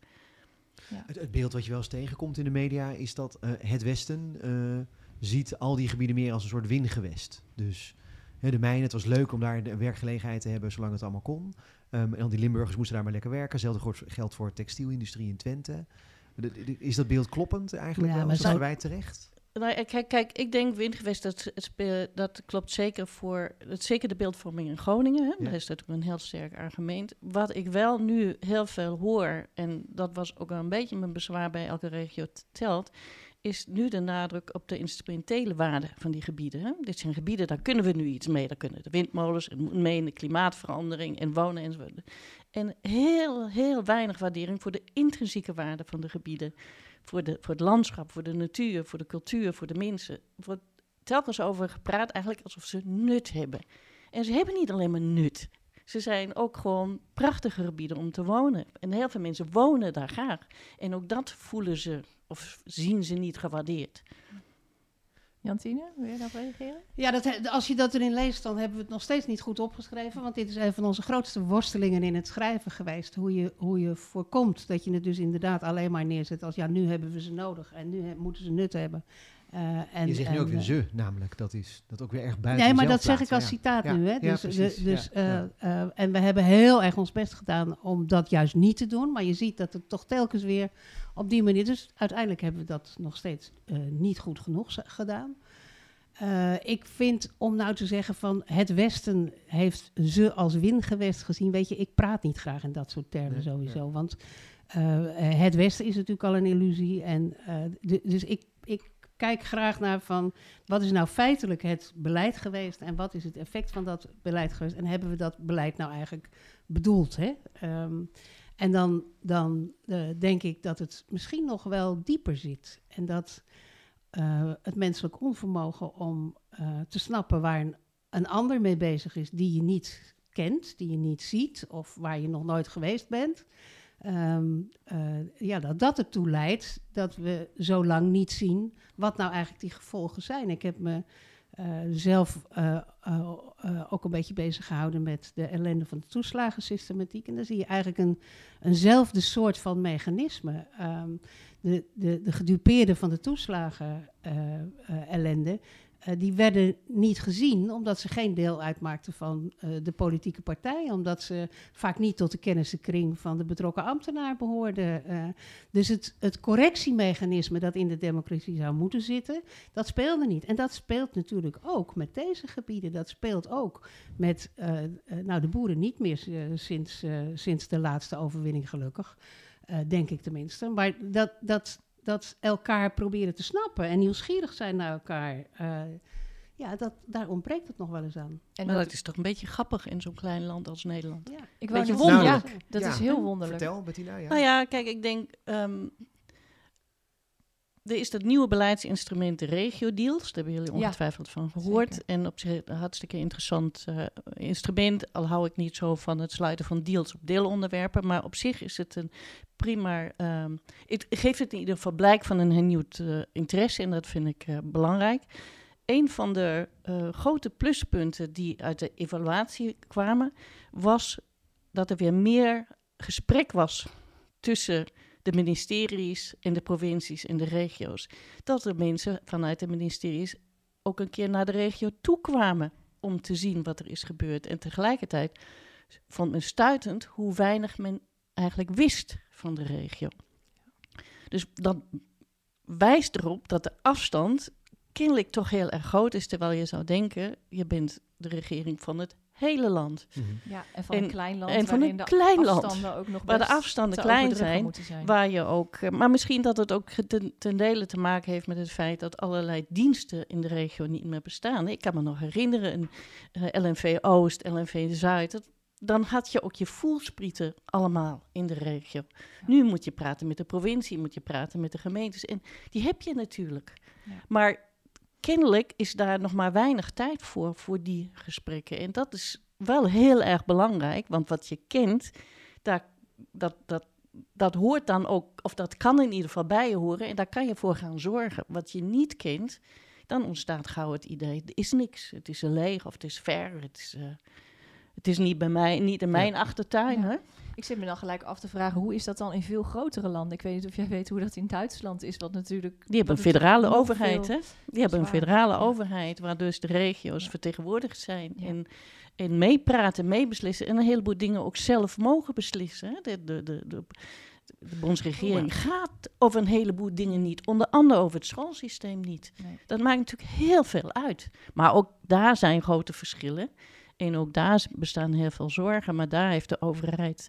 Ja. Het, het, beeld wat je wel eens tegenkomt in de media is dat uh, het Westen uh, ziet al die gebieden meer als een soort wingewest. Dus hè, de mijnen, het was leuk om daar de werkgelegenheid te hebben zolang het allemaal kon. Um, en al die Limburgers moesten daar maar lekker werken. Hetzelfde geldt voor textielindustrie in Twente. De, de, is dat beeld kloppend eigenlijk? Ja, wel? Zijn wij terecht? Nou, kijk, kijk, ik denk windgewest, dat, dat klopt zeker voor het, zeker de beeldvorming in Groningen. Hè? Ja. Dat is natuurlijk een heel sterk argument. Wat ik wel nu heel veel hoor, en dat was ook wel een beetje mijn bezwaar bij elke regio telt, is nu de nadruk op de instrumentele waarde van die gebieden. Hè? Dit zijn gebieden, daar kunnen we nu iets mee. Daar kunnen de windmolens mee in de klimaatverandering en wonen enzovoort. En heel, heel weinig waardering voor de intrinsieke waarde van de gebieden voor, de, voor het landschap, voor de natuur, voor de cultuur, voor de mensen. Wordt telkens over gepraat eigenlijk alsof ze nut hebben. En ze hebben niet alleen maar nut. Ze zijn ook gewoon prachtige gebieden om te wonen. En heel veel mensen wonen daar graag. En ook dat voelen ze of zien ze niet gewaardeerd. Jantine, wil je daarop reageren? Ja, dat, als je dat erin leest, dan hebben we het nog steeds niet goed opgeschreven. Want dit is een van onze grootste worstelingen in het schrijven geweest. Hoe je, hoe je voorkomt dat je het dus inderdaad alleen maar neerzet als ja, nu hebben we ze nodig en nu moeten ze nut hebben. Uh, en, je zegt nu en, ook weer ze, namelijk. Dat is dat ook weer echt buiten Nee, maar dat zeg ik als citaat ja. nu. Hè? Dus, ja, dus, dus uh, uh, en we hebben heel erg ons best gedaan om dat juist niet te doen. Maar je ziet dat het toch telkens weer op die manier... Dus uiteindelijk hebben we dat nog steeds niet goed genoeg gedaan. Ik vind om nou te zeggen van het Westen heeft ze als wingewest gezien. Weet je, ik praat niet graag in dat soort termen sowieso. Want het Westen is natuurlijk al een illusie. En, dus ik, ik kijk graag naar van wat is nou feitelijk het beleid geweest en wat is het effect van dat beleid geweest. En hebben we dat beleid nou eigenlijk bedoeld? Hè? Um, en dan, dan denk ik dat het misschien nog wel dieper zit. En dat uh, het menselijk onvermogen om uh, te snappen waar een, een, ander mee bezig is die je niet kent, die je niet ziet of waar je nog nooit geweest bent. Um, uh, ja, dat dat ertoe leidt dat we zo lang niet zien wat nou eigenlijk die gevolgen zijn. Ik heb me zelf ook een beetje bezig gehouden met de ellende van de toeslagensystematiek. En dan zie je eigenlijk een, eenzelfde soort van mechanisme. Um, de, de, de van de toeslagen ellende, uh, die werden niet gezien omdat ze geen deel uitmaakten van de politieke partij, omdat ze vaak niet tot de kennissenkring van de betrokken ambtenaar behoorden. dus het, het correctiemechanisme dat in de democratie zou moeten zitten, dat speelde niet. En dat speelt natuurlijk ook met deze gebieden. Dat speelt ook met nou, de boeren niet meer sinds, sinds de laatste overwinning gelukkig. Denk ik tenminste. Maar dat, dat, dat elkaar proberen te snappen en nieuwsgierig zijn naar elkaar. Uh, ja, dat, daar ontbreekt het nog wel eens aan. En maar dat, is toch een beetje grappig in zo'n klein land als Nederland. Ja. Ik weet je wonderlijk. Ja, dat is heel wonderlijk. Vertel, Bettina. Ja. Nou ja, kijk, ik denk... Um, er is dat nieuwe beleidsinstrument, de regio-deals. Daar hebben jullie ongetwijfeld ja, van gehoord. Zeker. En op zich een hartstikke interessant uh, instrument. Al hou ik niet zo van het sluiten van deals op deelonderwerpen. Maar op zich is het een prima... Um, het geeft het in ieder geval blijk van een hernieuwd uh, interesse. En dat vind ik uh, belangrijk. Een van de grote pluspunten die uit de evaluatie kwamen... was dat er weer meer gesprek was tussen de ministeries en de provincies en de regio's. Dat er mensen vanuit de ministeries ook een keer naar de regio toe kwamen om te zien wat er is gebeurd. En tegelijkertijd vond men stuitend hoe weinig men eigenlijk wist van de regio. Dus dat wijst erop dat de afstand kennelijk toch heel erg groot is, terwijl je zou denken, je bent de regering van het hele land. Mm -hmm. Ja, en van en, een klein land en van een de klein land, ook nog waar de afstanden klein zijn, zijn, waar je ook, uh, maar misschien dat het ook ten, ten, dele te maken heeft met het feit dat allerlei diensten in de regio niet meer bestaan. Ik kan me nog herinneren, een uh, LNV Oost, LNV Zuid, dat, dan had je ook je voelsprieten allemaal in de regio. Ja. Nu moet je praten met de provincie, moet je praten met de gemeentes en die heb je natuurlijk. Ja. Maar kennelijk is daar nog maar weinig tijd voor, voor die gesprekken. En dat is wel heel erg belangrijk, want wat je kent, daar, dat, dat, dat hoort dan ook, of dat kan in ieder geval bij je horen, en daar kan je voor gaan zorgen. Wat je niet kent, dan ontstaat gauw het idee, er is niks. Het is leeg of het is ver, het is, uh, het is niet bij mij, niet in mijn ja. achtertuin. Ja. Hè? Ik zit me dan gelijk af te vragen, hoe is dat dan in veel grotere landen? Ik weet niet of jij weet hoe dat in Duitsland is, wat natuurlijk... Die hebben een federale overheid, hè? Die hebben een federale ja. overheid, waar dus de regio's ja. vertegenwoordigd zijn. Ja. En, en meepraten, meebeslissen en een heleboel dingen ook zelf mogen beslissen. Hè? De, de, de, de, de bondsregering gaat over een heleboel dingen niet. Onder andere over het schoolsysteem niet. Nee. Dat maakt natuurlijk heel veel uit. Maar ook daar zijn grote verschillen. En ook daar bestaan heel veel zorgen, maar daar heeft de overheid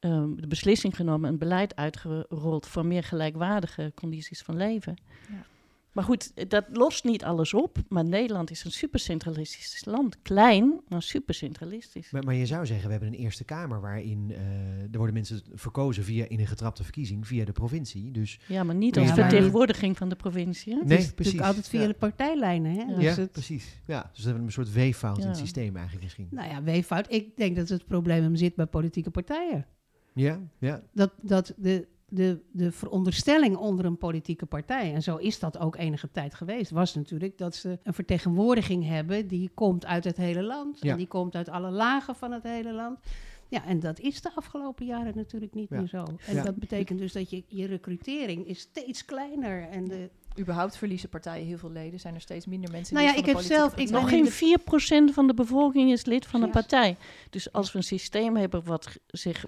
um, de beslissing genomen, een beleid uitgerold voor meer gelijkwaardige condities van leven. Ja. Maar goed, dat lost niet alles op. Maar Nederland is een supercentralistisch land. Klein, maar supercentralistisch. Maar, maar je zou zeggen, we hebben een Eerste Kamer waarin uh, er worden mensen verkozen via in een getrapte verkiezing via de provincie. Dus, ja, maar niet als ja, vertegenwoordiging van de provincie. Hè? Nee, is precies. altijd via ja. de partijlijnen. Hè? Ja, dus het... precies. Ja, dus we hebben een soort weeffout in het systeem eigenlijk misschien. Nou ja, weeffout. Ik denk dat het probleem hem zit bij politieke partijen. Ja, ja. Dat, dat de de, de veronderstelling onder een politieke partij, en zo is dat ook enige tijd geweest, was natuurlijk dat ze een vertegenwoordiging hebben die komt uit het hele land. Ja. En die komt uit alle lagen van het hele land. Ja, en dat is de afgelopen jaren natuurlijk niet ja. meer zo. En ja. dat betekent dus dat je, je recrutering is steeds kleiner. En de, überhaupt verliezen partijen heel veel leden. Zijn er steeds minder mensen nou ja, ik heb zelf, ik Nog geen 4% van de bevolking is lid van een partij. Dus als we een systeem hebben wat zich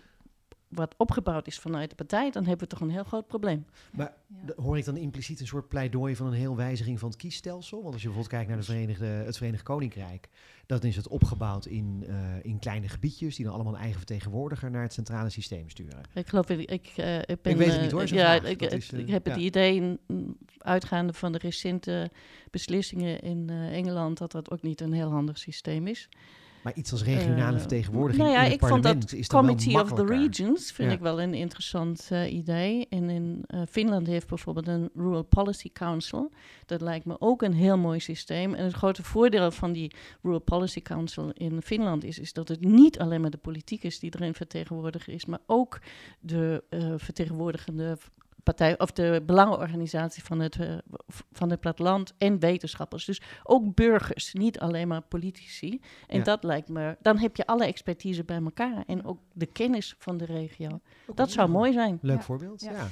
wat opgebouwd is vanuit de partij, dan hebben we toch een heel groot probleem. Maar hoor ik dan impliciet een soort pleidooi van een heel wijziging van het kiesstelsel? Want als je bijvoorbeeld kijkt naar de Verenigde, het Verenigd Koninkrijk, dan is het opgebouwd in, uh, in kleine gebiedjes die dan allemaal een eigen vertegenwoordiger naar het centrale systeem sturen. Ik geloof, ik, ik, uh, ik ben... Ik weet het niet hoor, Ja, ik, is, ik, heb het idee, uitgaande van de recente beslissingen in Engeland, dat dat ook niet een heel handig systeem is. Maar iets als regionale uh, vertegenwoordiging nou ja, in ik vond dat is Committee of the Regions vind ik wel een interessant uh, idee. En in uh, Finland heeft bijvoorbeeld een Rural Policy Council. Dat lijkt me ook een heel mooi systeem. En het grote voordeel van die Rural Policy Council in Finland is, is dat het niet alleen maar de politiek is die erin vertegenwoordigd is, maar ook de vertegenwoordigende partij, of de belangenorganisatie van het, uh, van het platteland en wetenschappers. Dus ook burgers, niet alleen maar politici. En dat lijkt me, dan heb je alle expertise bij elkaar en ook de kennis van de regio. dat zou mooi zijn. Leuk voorbeeld, ja.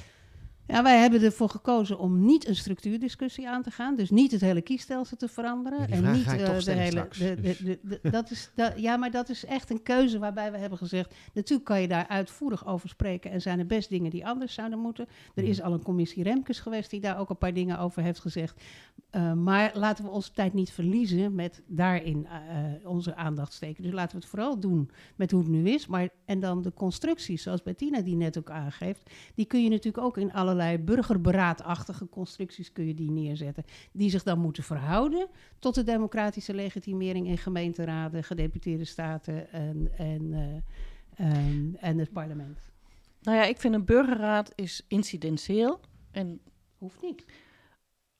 Ja, wij hebben ervoor gekozen om niet een structuurdiscussie aan te gaan. Dus niet het hele kiesstelsel te veranderen. en niet uh, de hele. De, dus. de, dat is, dat, ja, maar dat is echt een keuze waarbij we hebben gezegd. Natuurlijk kan je daar uitvoerig over spreken. En zijn er best dingen die anders zouden moeten. Er is mhm. al een commissie Remkes geweest die daar ook een paar dingen over heeft gezegd. Uh, maar laten we onze tijd niet verliezen met daarin uh, onze aandacht steken. Dus laten we het vooral doen met hoe het nu is. Maar, en dan de constructies, zoals Bettina die net ook aangeeft. Die kun je natuurlijk ook in allerlei allerlei burgerberaadachtige constructies kun je die neerzetten. Die zich dan moeten verhouden tot de democratische legitimering in gemeenteraden, gedeputeerde staten en, en, uh, en het parlement. Nou ja, ik vind een burgerraad is incidentieel en hoeft niet.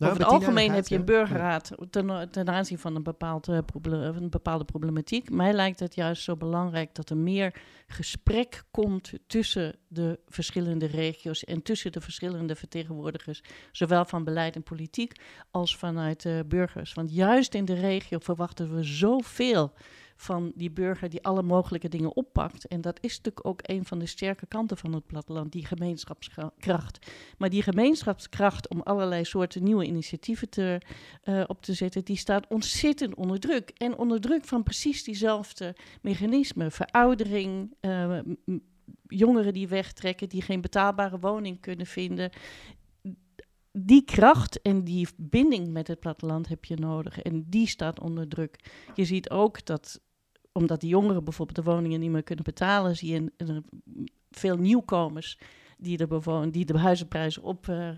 Nou, Over het algemeen heb je een burgerraad ten, ten aanzien van een, bepaald, uh, een bepaalde problematiek. Mij lijkt het juist zo belangrijk dat er meer gesprek komt tussen de verschillende regio's en tussen de verschillende vertegenwoordigers, zowel van beleid en politiek als vanuit burgers. Want juist in de regio verwachten we zoveel van die burger die alle mogelijke dingen oppakt. En dat is natuurlijk ook een van de sterke kanten van het platteland, die gemeenschapskracht. Maar die gemeenschapskracht om allerlei soorten nieuwe initiatieven te, uh, op te zetten, die staat ontzettend onder druk. En onder druk van precies diezelfde mechanismen. Veroudering, uh, jongeren die wegtrekken, die geen betaalbare woning kunnen vinden die kracht en die binding met het platteland heb je nodig. En die staat onder druk. Je ziet ook dat omdat die jongeren bijvoorbeeld de woningen niet meer kunnen betalen, zie je veel nieuwkomers die de, bewoon, die de huizenprijzen op uh,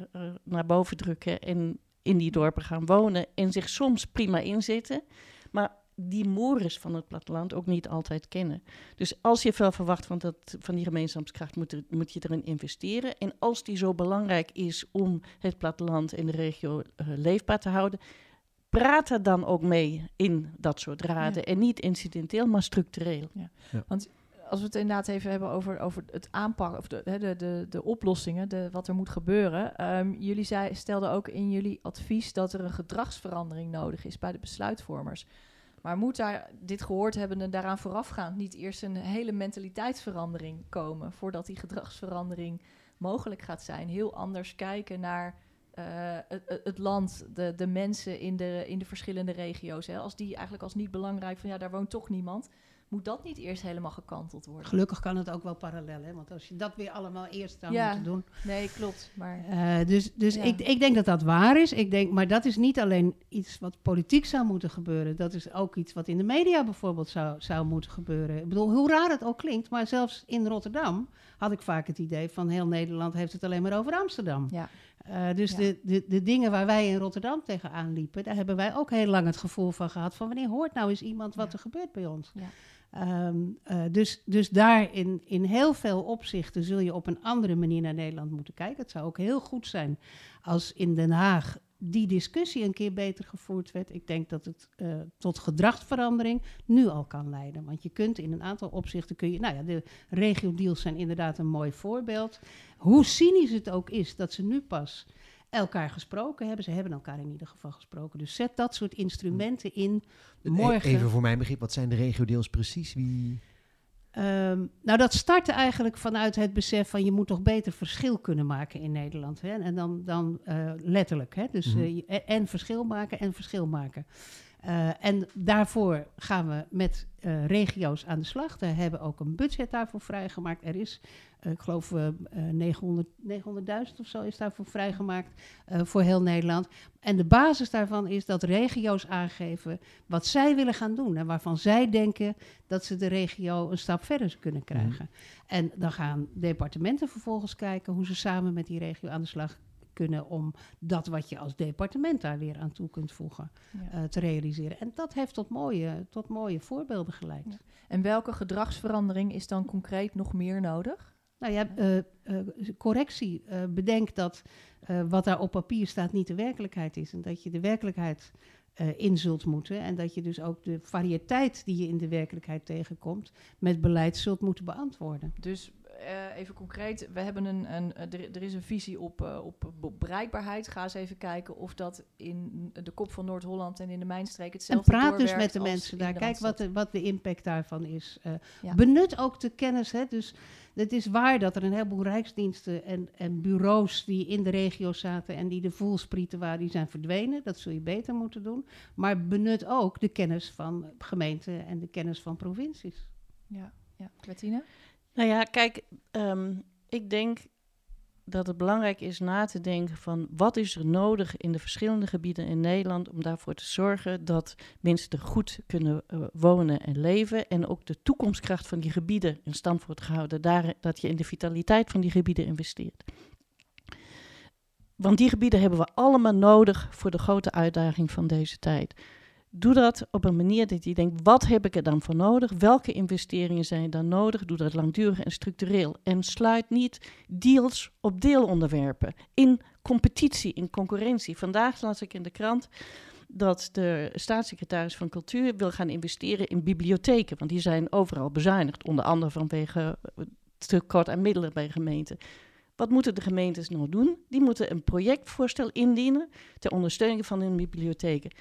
naar boven drukken en in die dorpen gaan wonen en zich soms prima inzetten, maar die mores van het platteland ook niet altijd kennen. Dus als je veel verwacht van, dat, van die gemeenschapskracht, moet, moet je erin investeren. En als die zo belangrijk is om het platteland en de regio uh, leefbaar te houden, praat er dan ook mee in dat soort raden. En niet incidenteel, maar structureel. Ja. Want als we het inderdaad even hebben over, over het aanpakken, of de, de, de, de oplossingen, de, wat er moet gebeuren. Um, jullie zei, stelden ook in jullie advies dat er een gedragsverandering nodig is bij de besluitvormers. Maar moet daar, dit gehoord hebben, daaraan voorafgaand niet eerst een hele mentaliteitsverandering komen voordat die gedragsverandering mogelijk gaat zijn? Heel anders kijken naar uh, het, het, land, de, de mensen in de, in de verschillende regio's. Hè, als die eigenlijk als niet belangrijk van ja, daar woont toch niemand. Moet dat niet eerst helemaal gekanteld worden? Gelukkig kan het ook wel parallel, hè? want als je dat weer allemaal eerst zou ja, moeten doen. Nee, klopt. Maar, uh, dus dus ik, ik denk dat dat waar is. Ik denk, maar dat is niet alleen iets wat politiek zou moeten gebeuren. Dat is ook iets wat in de media bijvoorbeeld zou, zou moeten gebeuren. Ik bedoel, hoe raar het ook klinkt, maar zelfs in Rotterdam had ik vaak het idee van heel Nederland heeft het alleen maar over Amsterdam. Ja. Uh, dus de, de, de dingen waar wij in Rotterdam tegenaan liepen, daar hebben wij ook heel lang het gevoel van gehad van wanneer hoort nou eens iemand wat er gebeurt bij ons. Ja. Um, uh, dus, dus daar in, in heel veel opzichten zul je op een andere manier naar Nederland moeten kijken. Het zou ook heel goed zijn als in Den Haag die discussie een keer beter gevoerd werd. Ik denk dat het uh, tot gedragsverandering nu al kan leiden. Want je kunt in een aantal opzichten, kun je, nou ja, de regio-deals zijn inderdaad een mooi voorbeeld. Hoe cynisch het ook is dat ze nu pas elkaar gesproken hebben. Ze hebben elkaar in ieder geval gesproken. Dus zet dat soort instrumenten in e- morgen. Even voor mijn begrip, wat zijn de regio-deals precies? Wie... Um, nou, dat startte eigenlijk vanuit het besef van je moet toch beter verschil kunnen maken in Nederland. Hè? En dan, dan uh, letterlijk. Hè? Dus, -hmm. uh, en verschil maken en verschil maken. Uh, en daarvoor gaan we met uh, regio's aan de slag. We hebben ook een budget daarvoor vrijgemaakt. Er is, uh, ik geloof, 900, 900.000 of zo is daarvoor vrijgemaakt voor heel Nederland. En de basis daarvan is dat regio's aangeven wat zij willen gaan doen. En waarvan zij denken dat ze de regio een stap verder kunnen krijgen. Mm. En dan gaan departementen vervolgens kijken hoe ze samen met die regio aan de slag kunnen om dat wat je als departement daar weer aan toe kunt voegen uh, te realiseren. En dat heeft tot mooie, tot mooie voorbeelden geleid. Ja. En welke gedragsverandering is dan concreet nog meer nodig? Nou ja, uh, uh, correctie. bedenk dat wat daar op papier staat niet de werkelijkheid is. En dat je de werkelijkheid in zult moeten. En dat je dus ook de variëteit die je in de werkelijkheid tegenkomt, met beleid zult moeten beantwoorden. Dus uh, even concreet, we hebben een, een er, er, is een visie op, uh, op, bereikbaarheid. Ga eens even kijken of dat in de kop van Noord-Holland en in de mijnstreek hetzelfde En praat dus met de mensen daar. Kijk wat de, wat de impact daarvan is. Uh, ja. Benut ook de kennis. Hè. Dus het is waar dat er een heleboel rijksdiensten en, en bureaus die in de regio zaten en die de voelsprieten waren, die zijn verdwenen. Dat zul je beter moeten doen. Maar benut ook de kennis van gemeenten en de kennis van provincies. Ja, ja. Bettina? Nou ja, kijk, um, ik denk dat het belangrijk is na te denken van wat is er nodig in de verschillende gebieden in Nederland om daarvoor te zorgen dat mensen er goed kunnen uh, wonen en leven en ook de toekomstkracht van die gebieden in stand wordt gehouden, daar, dat je in de vitaliteit van die gebieden investeert. Want die gebieden hebben we allemaal nodig voor de grote uitdaging van deze tijd. Doe dat op een manier dat je denkt, wat heb ik er dan voor nodig? Welke investeringen zijn dan nodig? Doe dat langdurig en structureel. En sluit niet deals op deelonderwerpen. In competitie, in concurrentie. Vandaag las ik in de krant dat de staatssecretaris van Cultuur wil gaan investeren in bibliotheken. Want die zijn overal bezuinigd, onder andere vanwege tekort aan middelen bij gemeenten. Wat moeten de gemeentes nou doen? Die moeten een projectvoorstel indienen ter ondersteuning van hun bibliotheken.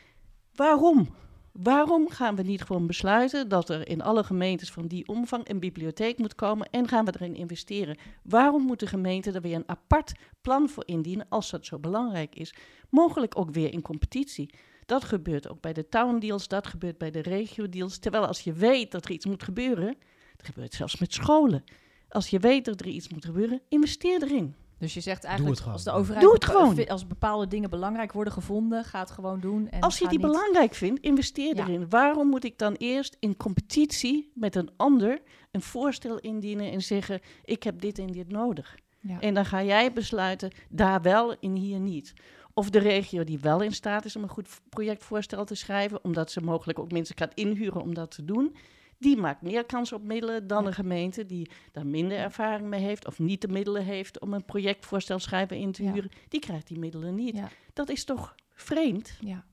Waarom? Waarom gaan we niet gewoon besluiten dat er in alle gemeentes van die omvang een bibliotheek moet komen en gaan we erin investeren? Waarom moet de gemeente er weer een apart plan voor indienen als dat zo belangrijk is? Mogelijk ook weer in competitie. Dat gebeurt ook bij de town deals, dat gebeurt bij de regio deals. Terwijl als je weet dat er iets moet gebeuren, dat gebeurt zelfs met scholen. Als je weet dat er iets moet gebeuren, investeer erin. Dus je zegt eigenlijk, als de overheid Doe het gewoon. als bepaalde dingen belangrijk worden gevonden, ga het gewoon doen. En als je die belangrijk vindt, investeer erin. Waarom moet ik dan eerst in competitie met een ander een voorstel indienen en zeggen, ik heb dit en dit nodig? Ja. En dan ga jij besluiten, daar wel en hier niet. Of de regio die wel in staat is om een goed projectvoorstel te schrijven, omdat ze mogelijk ook mensen gaat inhuren om dat te doen die maakt meer kans op middelen dan een gemeente die daar minder ervaring mee heeft of niet de middelen heeft om een projectvoorstel schrijven in te huren. Die krijgt die middelen niet. Dat is toch vreemd? Ja.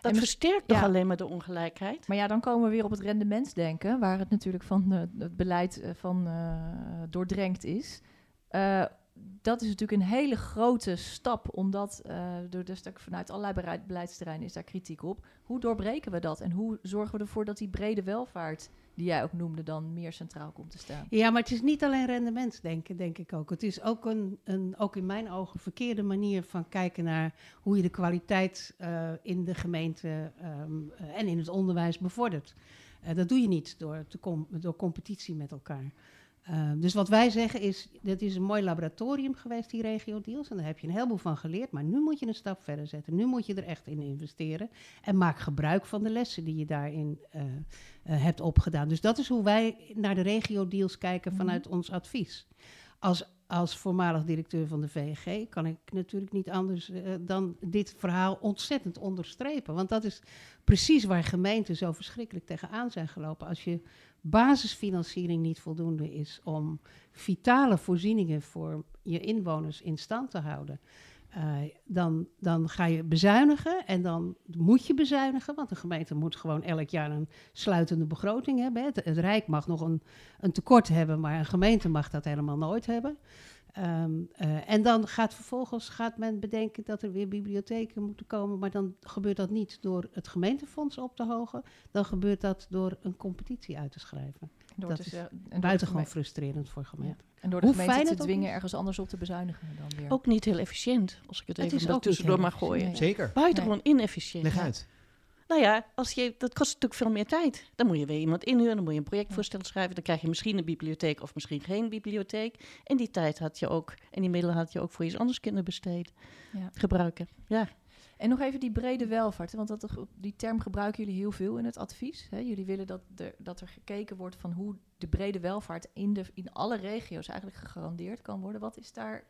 Dat versterkt toch alleen maar de ongelijkheid? Maar ja, dan komen we weer op het rendementsdenken, waar het natuurlijk van uh, het beleid uh, van uh, doordrenkt is dat is natuurlijk een hele grote stap, omdat door dus vanuit allerlei beleidsterreinen is daar kritiek op. Hoe doorbreken we dat en hoe zorgen we ervoor dat die brede welvaart, die jij ook noemde, dan meer centraal komt te staan? Ja, maar het is niet alleen rendementsdenken, denk ik ook. Het is ook een, een ook in mijn ogen, verkeerde manier van kijken naar hoe je de kwaliteit uh, in de gemeente um, en in het onderwijs bevordert. Uh, dat doe je niet door, te door competitie met elkaar. Uh, dus wat wij zeggen is, dit is een mooi laboratorium geweest, die regio deals. En daar heb je een heleboel van geleerd. Maar nu moet je een stap verder zetten. Nu moet je er echt in investeren. En maak gebruik van de lessen die je daarin uh, uh, hebt opgedaan. Dus dat is hoe wij naar de regio deals kijken mhm. vanuit ons advies. Als, als voormalig directeur van de VG kan ik natuurlijk niet anders dan dit verhaal ontzettend onderstrepen. Want dat is precies waar gemeenten zo verschrikkelijk tegenaan zijn gelopen. Als je basisfinanciering niet voldoende is om vitale voorzieningen voor je inwoners in stand te houden, uh, dan, dan ga je bezuinigen en dan moet je bezuinigen, want de gemeente moet gewoon elk jaar een sluitende begroting hebben. Het, het Rijk mag nog een, een tekort hebben, maar een gemeente mag dat helemaal nooit hebben. Um, uh, en dan gaat vervolgens gaat men bedenken dat er weer bibliotheken moeten komen, maar dan gebeurt dat niet door het gemeentefonds op te hogen, dan gebeurt dat door een competitie uit te schrijven. dat is en buitengewoon frustrerend voor gemeenten. En door de Hoe gemeente te dwingen ergens anders op te bezuinigen dan weer. Ook niet heel efficiënt, als ik het, het even tussendoor mag gooien. Nee. Zeker. Buitengewoon nee. inefficiënt. Leg uit. Nou ja, als je, dat kost natuurlijk veel meer tijd. Dan moet je weer iemand inhuren, dan moet je een projectvoorstel schrijven. Dan krijg je misschien een bibliotheek of misschien geen bibliotheek. En die tijd had je ook, en die middelen had je ook voor iets anders kunnen besteden, ja. gebruiken. Ja. En nog even die brede welvaart, want dat, die term gebruiken jullie heel veel in het advies. Hè? Jullie willen dat, er dat er gekeken wordt van hoe de brede welvaart in, de, in alle regio's eigenlijk gegarandeerd kan worden. Wat is daar,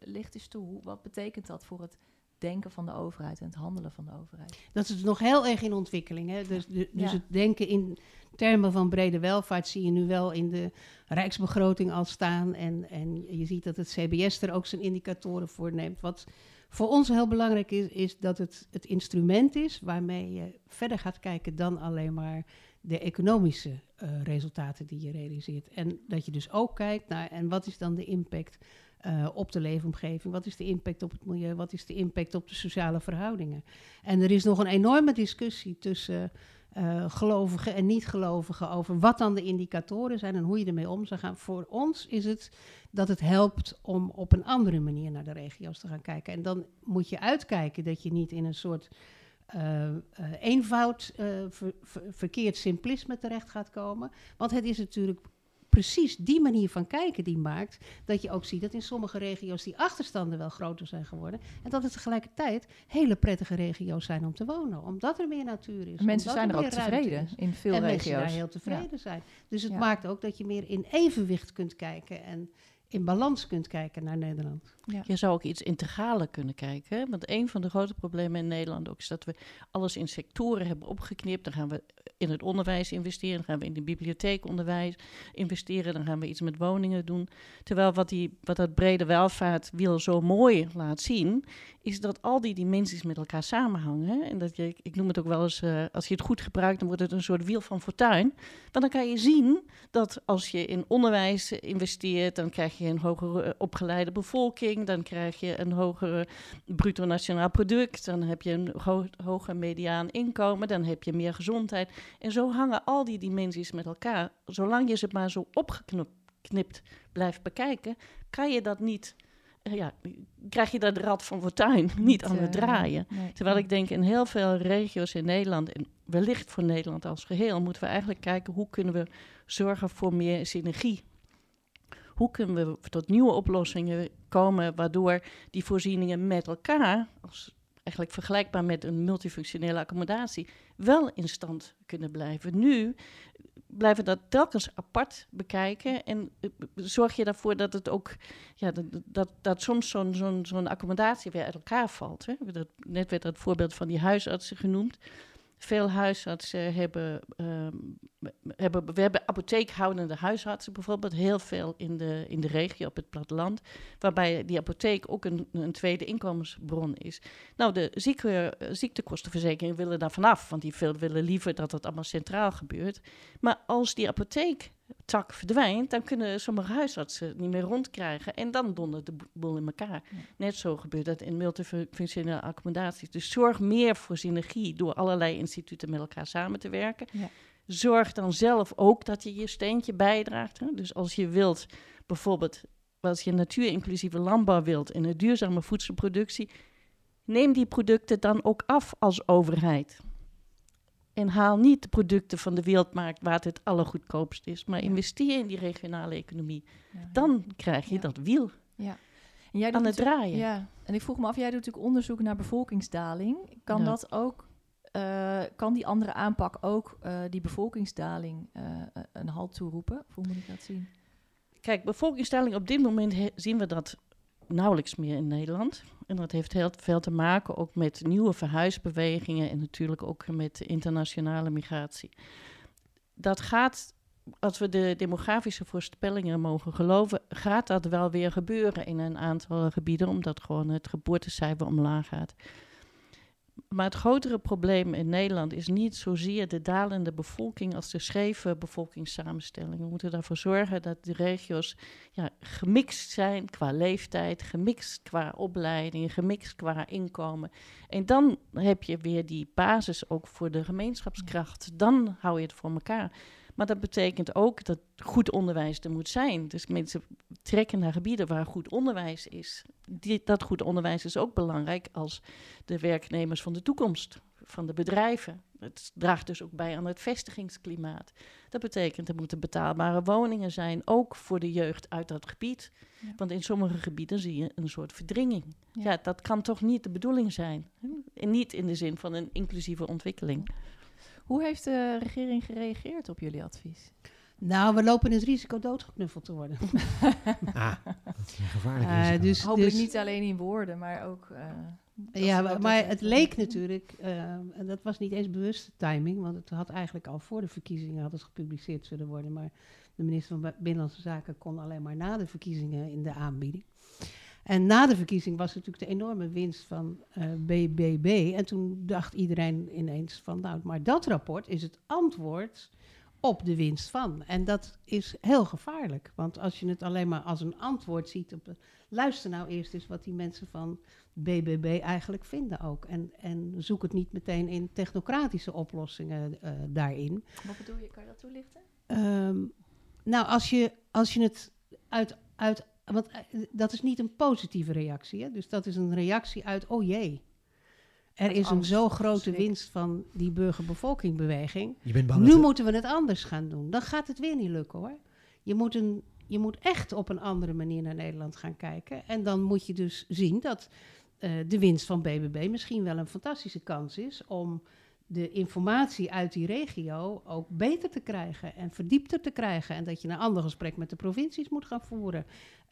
licht eens toe, wat betekent dat voor het denken van de overheid en het handelen van de overheid? Dat is nog heel erg in ontwikkeling. Hè? Dus, dus het denken in termen van brede welvaart zie je nu wel in de rijksbegroting al staan. En, en je ziet dat het CBS er ook zijn indicatoren voor neemt. Wat voor ons heel belangrijk is, is dat het het instrument is waarmee je verder gaat kijken dan alleen maar de economische uh, resultaten die je realiseert. En dat je dus ook kijkt naar en wat is dan de impact uh, op de leefomgeving? Wat is de impact op het milieu? Wat is de impact op de sociale verhoudingen? En er is nog een enorme discussie tussen uh, gelovigen en niet-gelovigen over wat dan de indicatoren zijn en hoe je ermee om zou gaan. Voor ons is het dat het helpt om op een andere manier naar de regio's te gaan kijken. En dan moet je uitkijken dat je niet in een soort uh, eenvoud, ver, ver, verkeerd simplisme terecht gaat komen. Want het is natuurlijk precies die manier van kijken die maakt dat je ook ziet dat in sommige regio's die achterstanden wel groter zijn geworden. En dat het tegelijkertijd hele prettige regio's zijn om te wonen, omdat er meer natuur is. Mensen zijn er, ook tevreden in veel en regio's. Mensen heel tevreden zijn. Dus het maakt ook dat je meer in evenwicht kunt kijken en in balans kunt kijken naar Nederland. Ja. Je zou ook iets integraler kunnen kijken. Want een van de grote problemen in Nederland ook is dat we alles in sectoren hebben opgeknipt. Dan gaan we in het onderwijs investeren, dan gaan we in de bibliotheekonderwijs investeren, dan gaan we iets met woningen doen. Terwijl wat, die, wat dat brede welvaartwiel zo mooi laat zien, is dat al die dimensies met elkaar samenhangen. En dat je, ik noem het ook wel eens, uh, als je het goed gebruikt, dan wordt het een soort wiel van fortuin. Want dan kan je zien dat als je in onderwijs investeert, dan krijg je een hogere eh, opgeleide bevolking, dan krijg je een hogere bruto nationaal product, dan heb je een ho hoger mediaan inkomen, dan heb je meer gezondheid. En zo hangen al die dimensies met elkaar. Zolang je ze maar zo opgeknipt blijft bekijken, kan je dat niet eh, ja, krijg je dat rad van fortuin niet aan het draaien. Terwijl ik denk in heel veel regio's in Nederland, en wellicht voor Nederland als geheel, moeten we eigenlijk kijken hoe kunnen we zorgen voor meer synergie. Hoe kunnen we tot nieuwe oplossingen komen waardoor die voorzieningen met elkaar, als eigenlijk vergelijkbaar met een multifunctionele accommodatie, wel in stand kunnen blijven. Nu blijven dat telkens apart bekijken en uh, zorg je ervoor dat het ook, ja, dat, dat, dat soms zo'n accommodatie weer uit elkaar valt. Hè? Dat, net werd het voorbeeld van die huisartsen genoemd. Veel huisartsen hebben, um, hebben, we hebben apotheekhoudende huisartsen bijvoorbeeld, heel veel in de, in de regio op het platteland, waarbij die apotheek ook een, een tweede inkomensbron is. Nou, de zieke, ziektekostenverzekering willen daar vanaf, want die veel willen liever dat het allemaal centraal gebeurt. Maar als die apotheek tak verdwijnt, dan kunnen sommige huisartsen niet meer rondkrijgen. En dan dondert de boel in elkaar. Net zo gebeurt dat in multifunctionele accommodaties. Dus zorg meer voor synergie door allerlei instituten met elkaar samen te werken. Ja. Zorg dan zelf ook dat je je steentje bijdraagt. Hè? Dus als je wilt, bijvoorbeeld, als je natuurinclusieve landbouw wilt en een duurzame voedselproductie, neem die producten dan ook af als overheid. En haal niet de producten van de wereldmarkt waar het het allergoedkoopst is, maar investeer in die regionale economie. Dan krijg je dat wiel ja. En jij aan het draaien. Ja, en ik vroeg me af, jij doet natuurlijk onderzoek naar bevolkingsdaling. Kan dat ook, uh, kan die andere aanpak ook uh, die bevolkingsdaling uh, een halt toeroepen? Of hoe moet ik dat zien? Kijk, bevolkingsdaling, op dit moment zien we dat nauwelijks meer in Nederland. En dat heeft heel veel te maken ook met nieuwe verhuisbewegingen en natuurlijk ook met internationale migratie. Dat gaat, als we de demografische voorspellingen mogen geloven, gaat dat wel weer gebeuren in een aantal gebieden, omdat gewoon het geboortecijfer omlaag gaat. Maar het grotere probleem in Nederland is niet zozeer de dalende bevolking als de scheve bevolkingssamenstelling. We moeten ervoor zorgen dat de regio's ja, gemixt zijn qua leeftijd, gemixt qua opleiding, gemixt qua inkomen. En dan heb je weer die basis ook voor de gemeenschapskracht. Dan hou je het voor elkaar. Maar dat betekent ook dat goed onderwijs er moet zijn. Dus mensen trekken naar gebieden waar goed onderwijs is. Die, dat goed onderwijs is ook belangrijk als de werknemers van de toekomst van de bedrijven. Het draagt dus ook bij aan het vestigingsklimaat. Dat betekent er moeten betaalbare woningen zijn, ook voor de jeugd uit dat gebied. Want in sommige gebieden zie je een soort verdringing. Ja. dat kan toch niet de bedoeling zijn. En niet in de zin van een inclusieve ontwikkeling. Hoe heeft de regering gereageerd op jullie advies? Nou, we lopen het risico doodgeknuffeld te worden. ah, dat is een gevaarlijk uh, risico. Dus, Hopelijk dus, niet alleen in woorden, maar ook... Uh, ja, maar, maar het leek natuurlijk, uh, en dat was niet eens bewuste timing, want het had eigenlijk al voor de verkiezingen had het gepubliceerd zullen worden, maar de minister van Binnenlandse Zaken kon alleen maar na de verkiezingen in de aanbieding. En na de verkiezing was natuurlijk de enorme winst van BBB. En toen dacht iedereen ineens van, nou, maar dat rapport is het antwoord op de winst van. En dat is heel gevaarlijk. Want als je het alleen maar als een antwoord ziet op de, luister nou eerst eens wat die mensen van BBB eigenlijk vinden ook. En, en zoek het niet meteen in technocratische oplossingen uh, daarin. Wat bedoel je? Kan je dat toelichten? Um, nou, als je, als je het uit, uit want eh, dat is niet een positieve reactie. Hè? Dus dat is een reactie uit, oh jee, er is een zo grote winst van die burgerbevolkingbeweging. nu moeten we het anders gaan doen. Dan gaat het weer niet lukken hoor. Je moet, een, je moet echt op een andere manier naar Nederland gaan kijken. En dan moet je dus zien dat uh, de winst van BBB misschien wel een fantastische kans is om de informatie uit die regio ook beter te krijgen en verdiepter te krijgen. En dat je een ander gesprek met de provincies moet gaan voeren.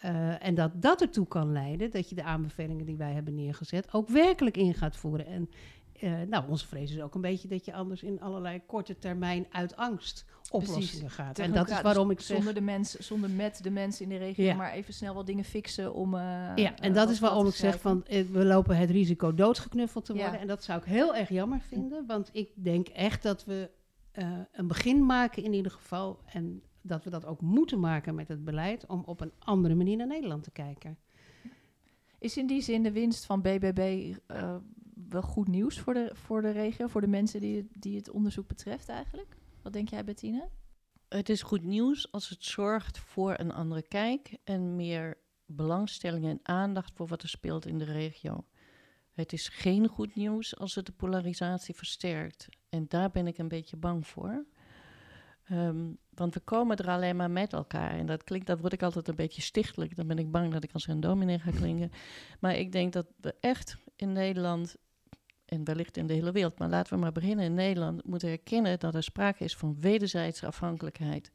Uh, en dat dat ertoe kan leiden dat je de aanbevelingen die wij hebben neergezet ook werkelijk in gaat voeren. En uh, nou, onze vrees is ook een beetje dat je anders in allerlei korte termijn uit angst oplossingen gaat. En dat is waarom ik zeg... Zonder, de mensen, zonder met de mensen in de regio, maar even snel wat dingen fixen om... Uh, ja, en dat is waarom ik zeg van, we lopen het risico doodgeknuffeld te worden. En dat zou ik heel erg jammer vinden, want ik denk echt dat we een begin maken in ieder geval. En dat we dat ook moeten maken met het beleid om op een andere manier naar Nederland te kijken. Is in die zin de winst van BBB uh, wel goed nieuws voor de, voor de regio, voor de mensen die, die het onderzoek betreft eigenlijk? Wat denk jij, Bettine? Het is goed nieuws als het zorgt voor een andere kijk en meer belangstelling en aandacht voor wat er speelt in de regio. Het is geen goed nieuws als het de polarisatie versterkt. En daar ben ik een beetje bang voor. Um, want we komen er alleen maar met elkaar. En dat klinkt, dat word ik altijd een beetje stichtelijk. Dan ben ik bang dat ik als een dominee ga klinken. Maar ik denk dat we echt in Nederland, en wellicht in de hele wereld, maar laten we maar beginnen in Nederland, moeten erkennen dat er sprake is van wederzijdse afhankelijkheid.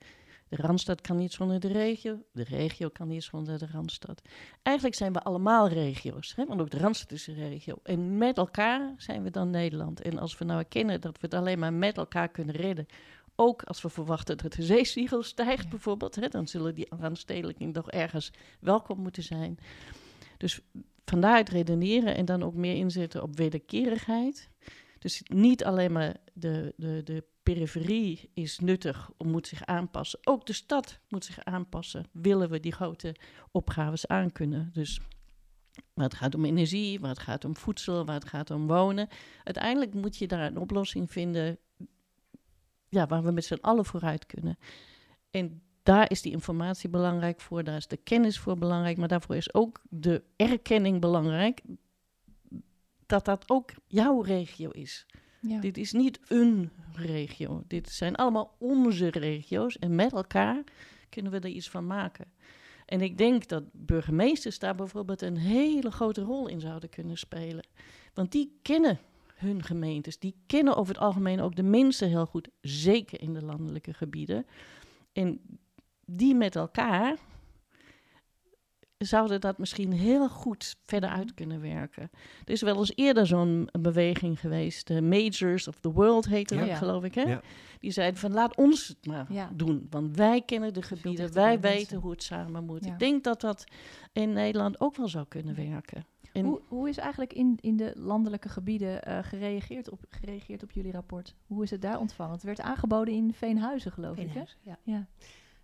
De Randstad kan niet zonder de regio, de regio kan niet zonder de Randstad. Eigenlijk zijn we allemaal regio's, hè? want ook de Randstad is een regio. En met elkaar zijn we dan Nederland. En als we nou erkennen dat we het alleen maar met elkaar kunnen redden, ook als we verwachten dat de zeespiegel stijgt, bijvoorbeeld, hè, dan zullen die aanstedelijking toch ergens welkom moeten zijn. Dus vandaar redeneren en dan ook meer inzetten op wederkerigheid. Dus niet alleen maar de, de, de periferie is nuttig, moet zich aanpassen. Ook de stad moet zich aanpassen. Willen we die grote opgaves aankunnen? Dus waar het gaat om energie, waar het gaat om voedsel, waar het gaat om wonen. Uiteindelijk moet je daar een oplossing vinden ja, waar we met z'n allen vooruit kunnen. En daar is die informatie belangrijk voor, daar is de kennis voor belangrijk, maar daarvoor is ook de erkenning belangrijk dat dat ook jouw regio is. Ja. Dit is niet een regio. Dit zijn allemaal onze regio's en met elkaar kunnen we er iets van maken. En ik denk dat burgemeesters daar bijvoorbeeld een hele grote rol in zouden kunnen spelen. Want die kennen hun gemeentes. Die kennen over het algemeen ook de mensen heel goed, zeker in de landelijke gebieden. En die met elkaar zouden dat misschien heel goed verder uit kunnen werken. Er is wel eens eerder zo'n beweging geweest, de Majors of the World heette dat, geloof ik. Hè? Die zeiden van laat ons het maar doen, want wij kennen de gebieden, wij weten hoe het samen moet. Ik denk dat dat in Nederland ook wel zou kunnen werken. Hoe, hoe, is eigenlijk in, in de landelijke gebieden uh, gereageerd, op, gereageerd op jullie rapport? Hoe is het daar ontvangen? Het werd aangeboden in Veenhuizen, geloof ik. Hè? Ja.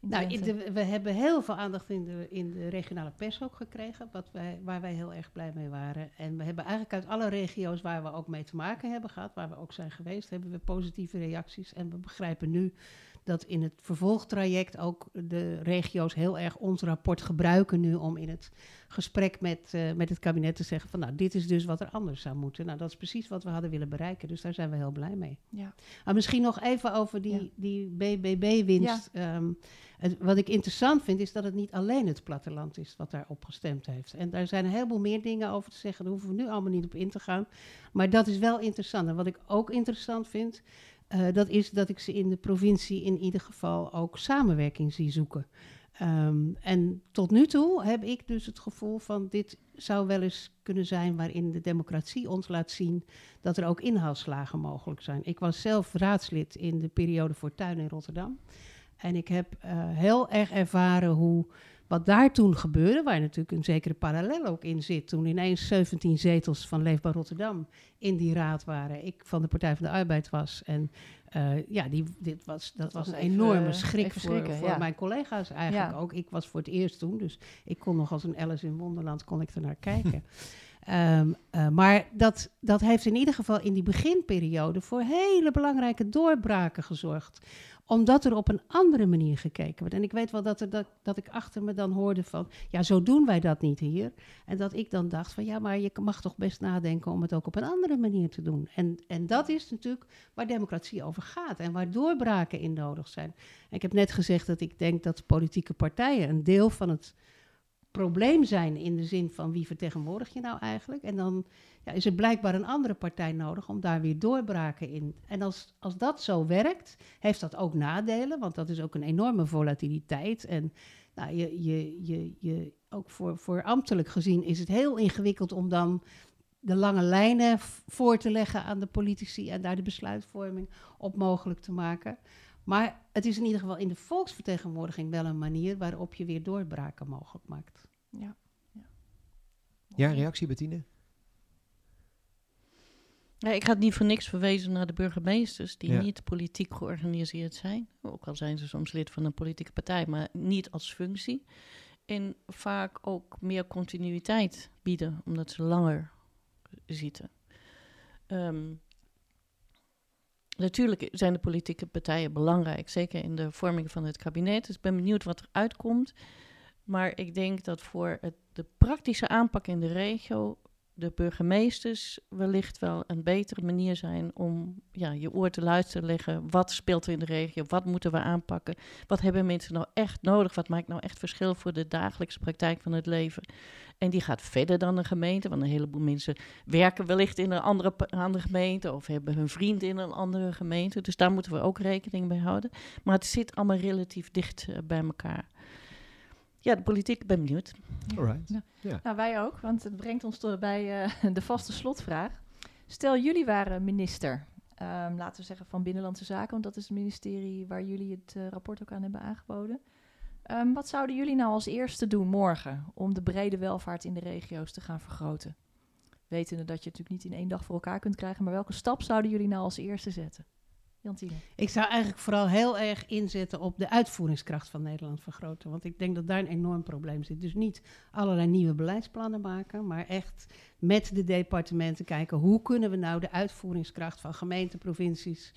Nou, we hebben heel veel aandacht in de, in de regionale pers ook gekregen, wat wij, waar wij heel erg blij mee waren. En we hebben eigenlijk uit alle regio's waar we ook mee te maken hebben gehad, waar we ook zijn geweest, hebben we positieve reacties. En we begrijpen nu dat in het vervolgtraject ook de regio's heel erg ons rapport gebruiken nu om in het gesprek met, uh, met het kabinet te zeggen van nou, dit is dus wat er anders zou moeten. Nou, dat is precies wat we hadden willen bereiken, dus daar zijn we heel blij mee. Ja. Maar misschien nog even over die, die BBB-winst. Ehm, wat ik interessant vind, is dat het niet alleen het platteland is wat daarop gestemd heeft. En daar zijn een heleboel meer dingen over te zeggen, daar hoeven we nu allemaal niet op in te gaan. Maar dat is wel interessant. En wat ik ook interessant vind, uh, dat is dat ik ze in de provincie in ieder geval ook samenwerking zie zoeken. Um, en tot nu toe heb ik dus het gevoel van dit zou wel eens kunnen zijn waarin de democratie ons laat zien dat er ook inhaalslagen mogelijk zijn. Ik was zelf raadslid in de periode voor tuin in Rotterdam. En ik heb uh, heel erg ervaren hoe wat daar toen gebeurde, waar natuurlijk een zekere parallel ook in zit, toen ineens 17 zetels van Leefbaar Rotterdam in die raad waren, ik van de Partij van de Arbeid was. En uh, ja, die, dit was, dat, was een enorme schrik voor, voor mijn collega's eigenlijk ook. Ik was voor het eerst toen, dus ik kon nog als een Alice in Wonderland kon ik er naar kijken. Um, uh, maar dat, dat heeft in ieder geval in die beginperiode voor hele belangrijke doorbraken gezorgd omdat er op een andere manier gekeken wordt. En ik weet wel dat, er, dat, dat ik achter me dan hoorde van, ja, zo doen wij dat niet hier. En dat ik dan dacht van, ja, maar je mag toch best nadenken om het ook op een andere manier te doen. En, en dat is natuurlijk waar democratie over gaat en waar doorbraken in nodig zijn. Ik heb net gezegd dat ik denk dat politieke partijen een deel van het probleem zijn in de zin van wie vertegenwoordig je nou eigenlijk. En dan ja, is er blijkbaar een andere partij nodig om daar weer doorbraken in. En als, als dat zo werkt, heeft dat ook nadelen, want dat is ook een enorme volatiliteit. En nou, je, je, je, je, ook voor, voor ambtelijk gezien is het heel ingewikkeld om dan de lange lijnen voor te leggen aan de politici en daar de besluitvorming op mogelijk te maken. Maar het is in ieder geval in de volksvertegenwoordiging wel een manier waarop je weer doorbraken mogelijk maakt. Ja, ja. ja reactie Bettine? Ja, ik had niet voor niks verwezen naar de burgemeesters die niet politiek georganiseerd zijn. Ook al zijn ze soms lid van een politieke partij, maar niet als functie. En vaak ook meer continuïteit bieden, omdat ze langer zitten. Ehm, natuurlijk zijn de politieke partijen belangrijk, zeker in de vorming van het kabinet. Dus ik ben benieuwd wat er uitkomt. Maar ik denk dat voor het, de praktische aanpak in de regio de burgemeesters wellicht wel een betere manier zijn om ja, je oor te luisteren leggen. Wat speelt er in de regio? Wat moeten we aanpakken? Wat hebben mensen nou echt nodig? Wat maakt nou echt verschil voor de dagelijkse praktijk van het leven? En die gaat verder dan een gemeente, want een heleboel mensen werken wellicht in een andere, andere gemeente of hebben hun vriend in een andere gemeente. Dus daar moeten we ook rekening mee houden. Maar het zit allemaal relatief dicht uh, bij elkaar ja, de politiek, ben benieuwd. Alright. Ja. Nou, wij ook, want het brengt ons tot bij uh, de vaste slotvraag. Stel, jullie waren minister, um, laten we zeggen van Binnenlandse Zaken, want dat is het ministerie waar jullie het uh, rapport ook aan hebben aangeboden. Um, wat zouden jullie nou als eerste doen morgen om de brede welvaart in de regio's te gaan vergroten? Wetende dat je het natuurlijk niet in één dag voor elkaar kunt krijgen, maar welke stap zouden jullie nou als eerste zetten? Ik zou eigenlijk vooral heel erg inzetten op de uitvoeringskracht van Nederland vergroten. Want ik denk dat daar een enorm probleem zit. Dus niet allerlei nieuwe beleidsplannen maken, maar echt met de departementen kijken hoe kunnen we nou de uitvoeringskracht van gemeenten, provincies,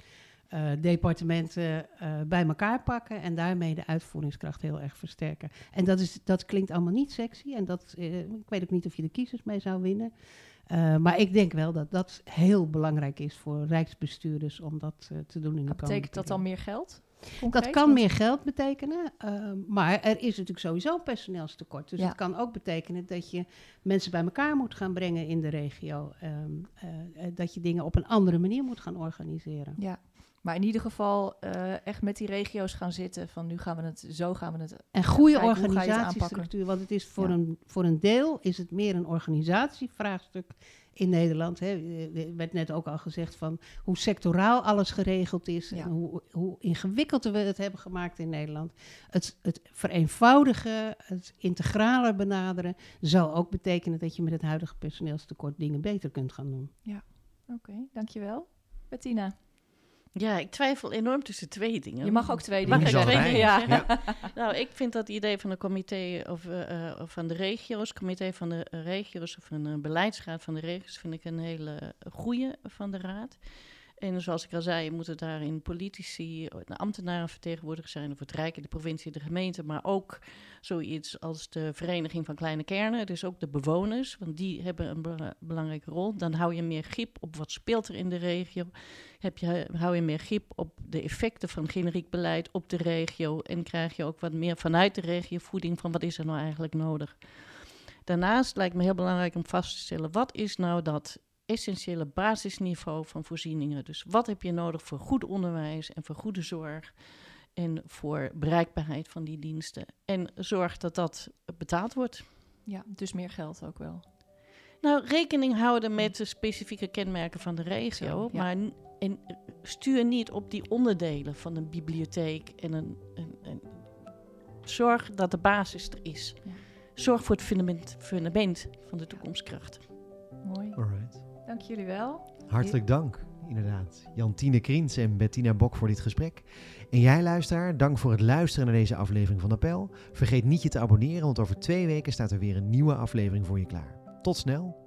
uh, departementen uh, bij elkaar pakken en daarmee de uitvoeringskracht heel erg versterken. En dat, is, dat klinkt allemaal niet sexy en dat, uh, ik weet ook niet of je de kiezers mee zou winnen. Uh, maar ik denk wel dat dat heel belangrijk is voor rijksbestuurders om dat uh, te doen in de komende Betekent dat dan meer geld? Concreet, dat kan meer geld betekenen, uh, maar er is natuurlijk sowieso personeelstekort. Dus ja. het kan ook betekenen dat je mensen bij elkaar moet gaan brengen in de regio. Um, dat je dingen op een andere manier moet gaan organiseren. Ja, maar in ieder geval uh, echt met die regio's gaan zitten. Van nu gaan we het, zo gaan we het. En goede organisatiestructuur. Want het is voor, ja. een, voor een deel is het meer een organisatievraagstuk in Nederland. Hè. Er werd net ook al gezegd van hoe sectoraal alles geregeld is. Ja. En hoe, hoe ingewikkeld we het hebben gemaakt in Nederland. Het, het vereenvoudigen, het integraler benaderen. zal ook betekenen dat je met het huidige personeelstekort dingen beter kunt gaan doen. Ja, oké, okay, dankjewel. Bettina. Ja, ik twijfel enorm tussen twee dingen. Je mag ook twee dingen mag twee dingen ja. ja. nou, ik vind dat idee van een comité of uh, van de regio's, comité van de regio's of een uh, beleidsraad van de regio's, vind ik een hele goede van de raad. En zoals ik al zei, moeten daarin politici, ambtenaren vertegenwoordigd zijn, of het Rijk, de provincie, de gemeente, maar ook zoiets als de Vereniging van Kleine Kernen, dus ook de bewoners, want die hebben een belangrijke rol. Dan hou je meer grip op wat speelt er in de regio. Heb je, hou je meer grip op de effecten van generiek beleid op de regio en krijg je ook wat meer vanuit de regio voeding van wat is er nou eigenlijk nodig. Daarnaast lijkt me heel belangrijk om vast te stellen, wat is nou dat essentiële basisniveau van voorzieningen. Dus wat heb je nodig voor goed onderwijs en voor goede zorg en voor bereikbaarheid van die diensten. En zorg dat dat betaald wordt. Ja, dus meer geld ook wel. Nou, rekening houden met de specifieke kenmerken van de regio, maar en stuur niet op die onderdelen van een bibliotheek en een, een, een zorg dat de basis er is. Zorg voor het fundament, fundament van de toekomstkracht. Mooi. Alright. Dank jullie wel. Hartelijk dank, inderdaad. Jantine Kriens en Bettina Bok voor dit gesprek. En jij luisteraar, dank voor het luisteren naar deze aflevering van Appel. Vergeet niet je te abonneren, want over twee weken staat er weer een nieuwe aflevering voor je klaar. Tot snel.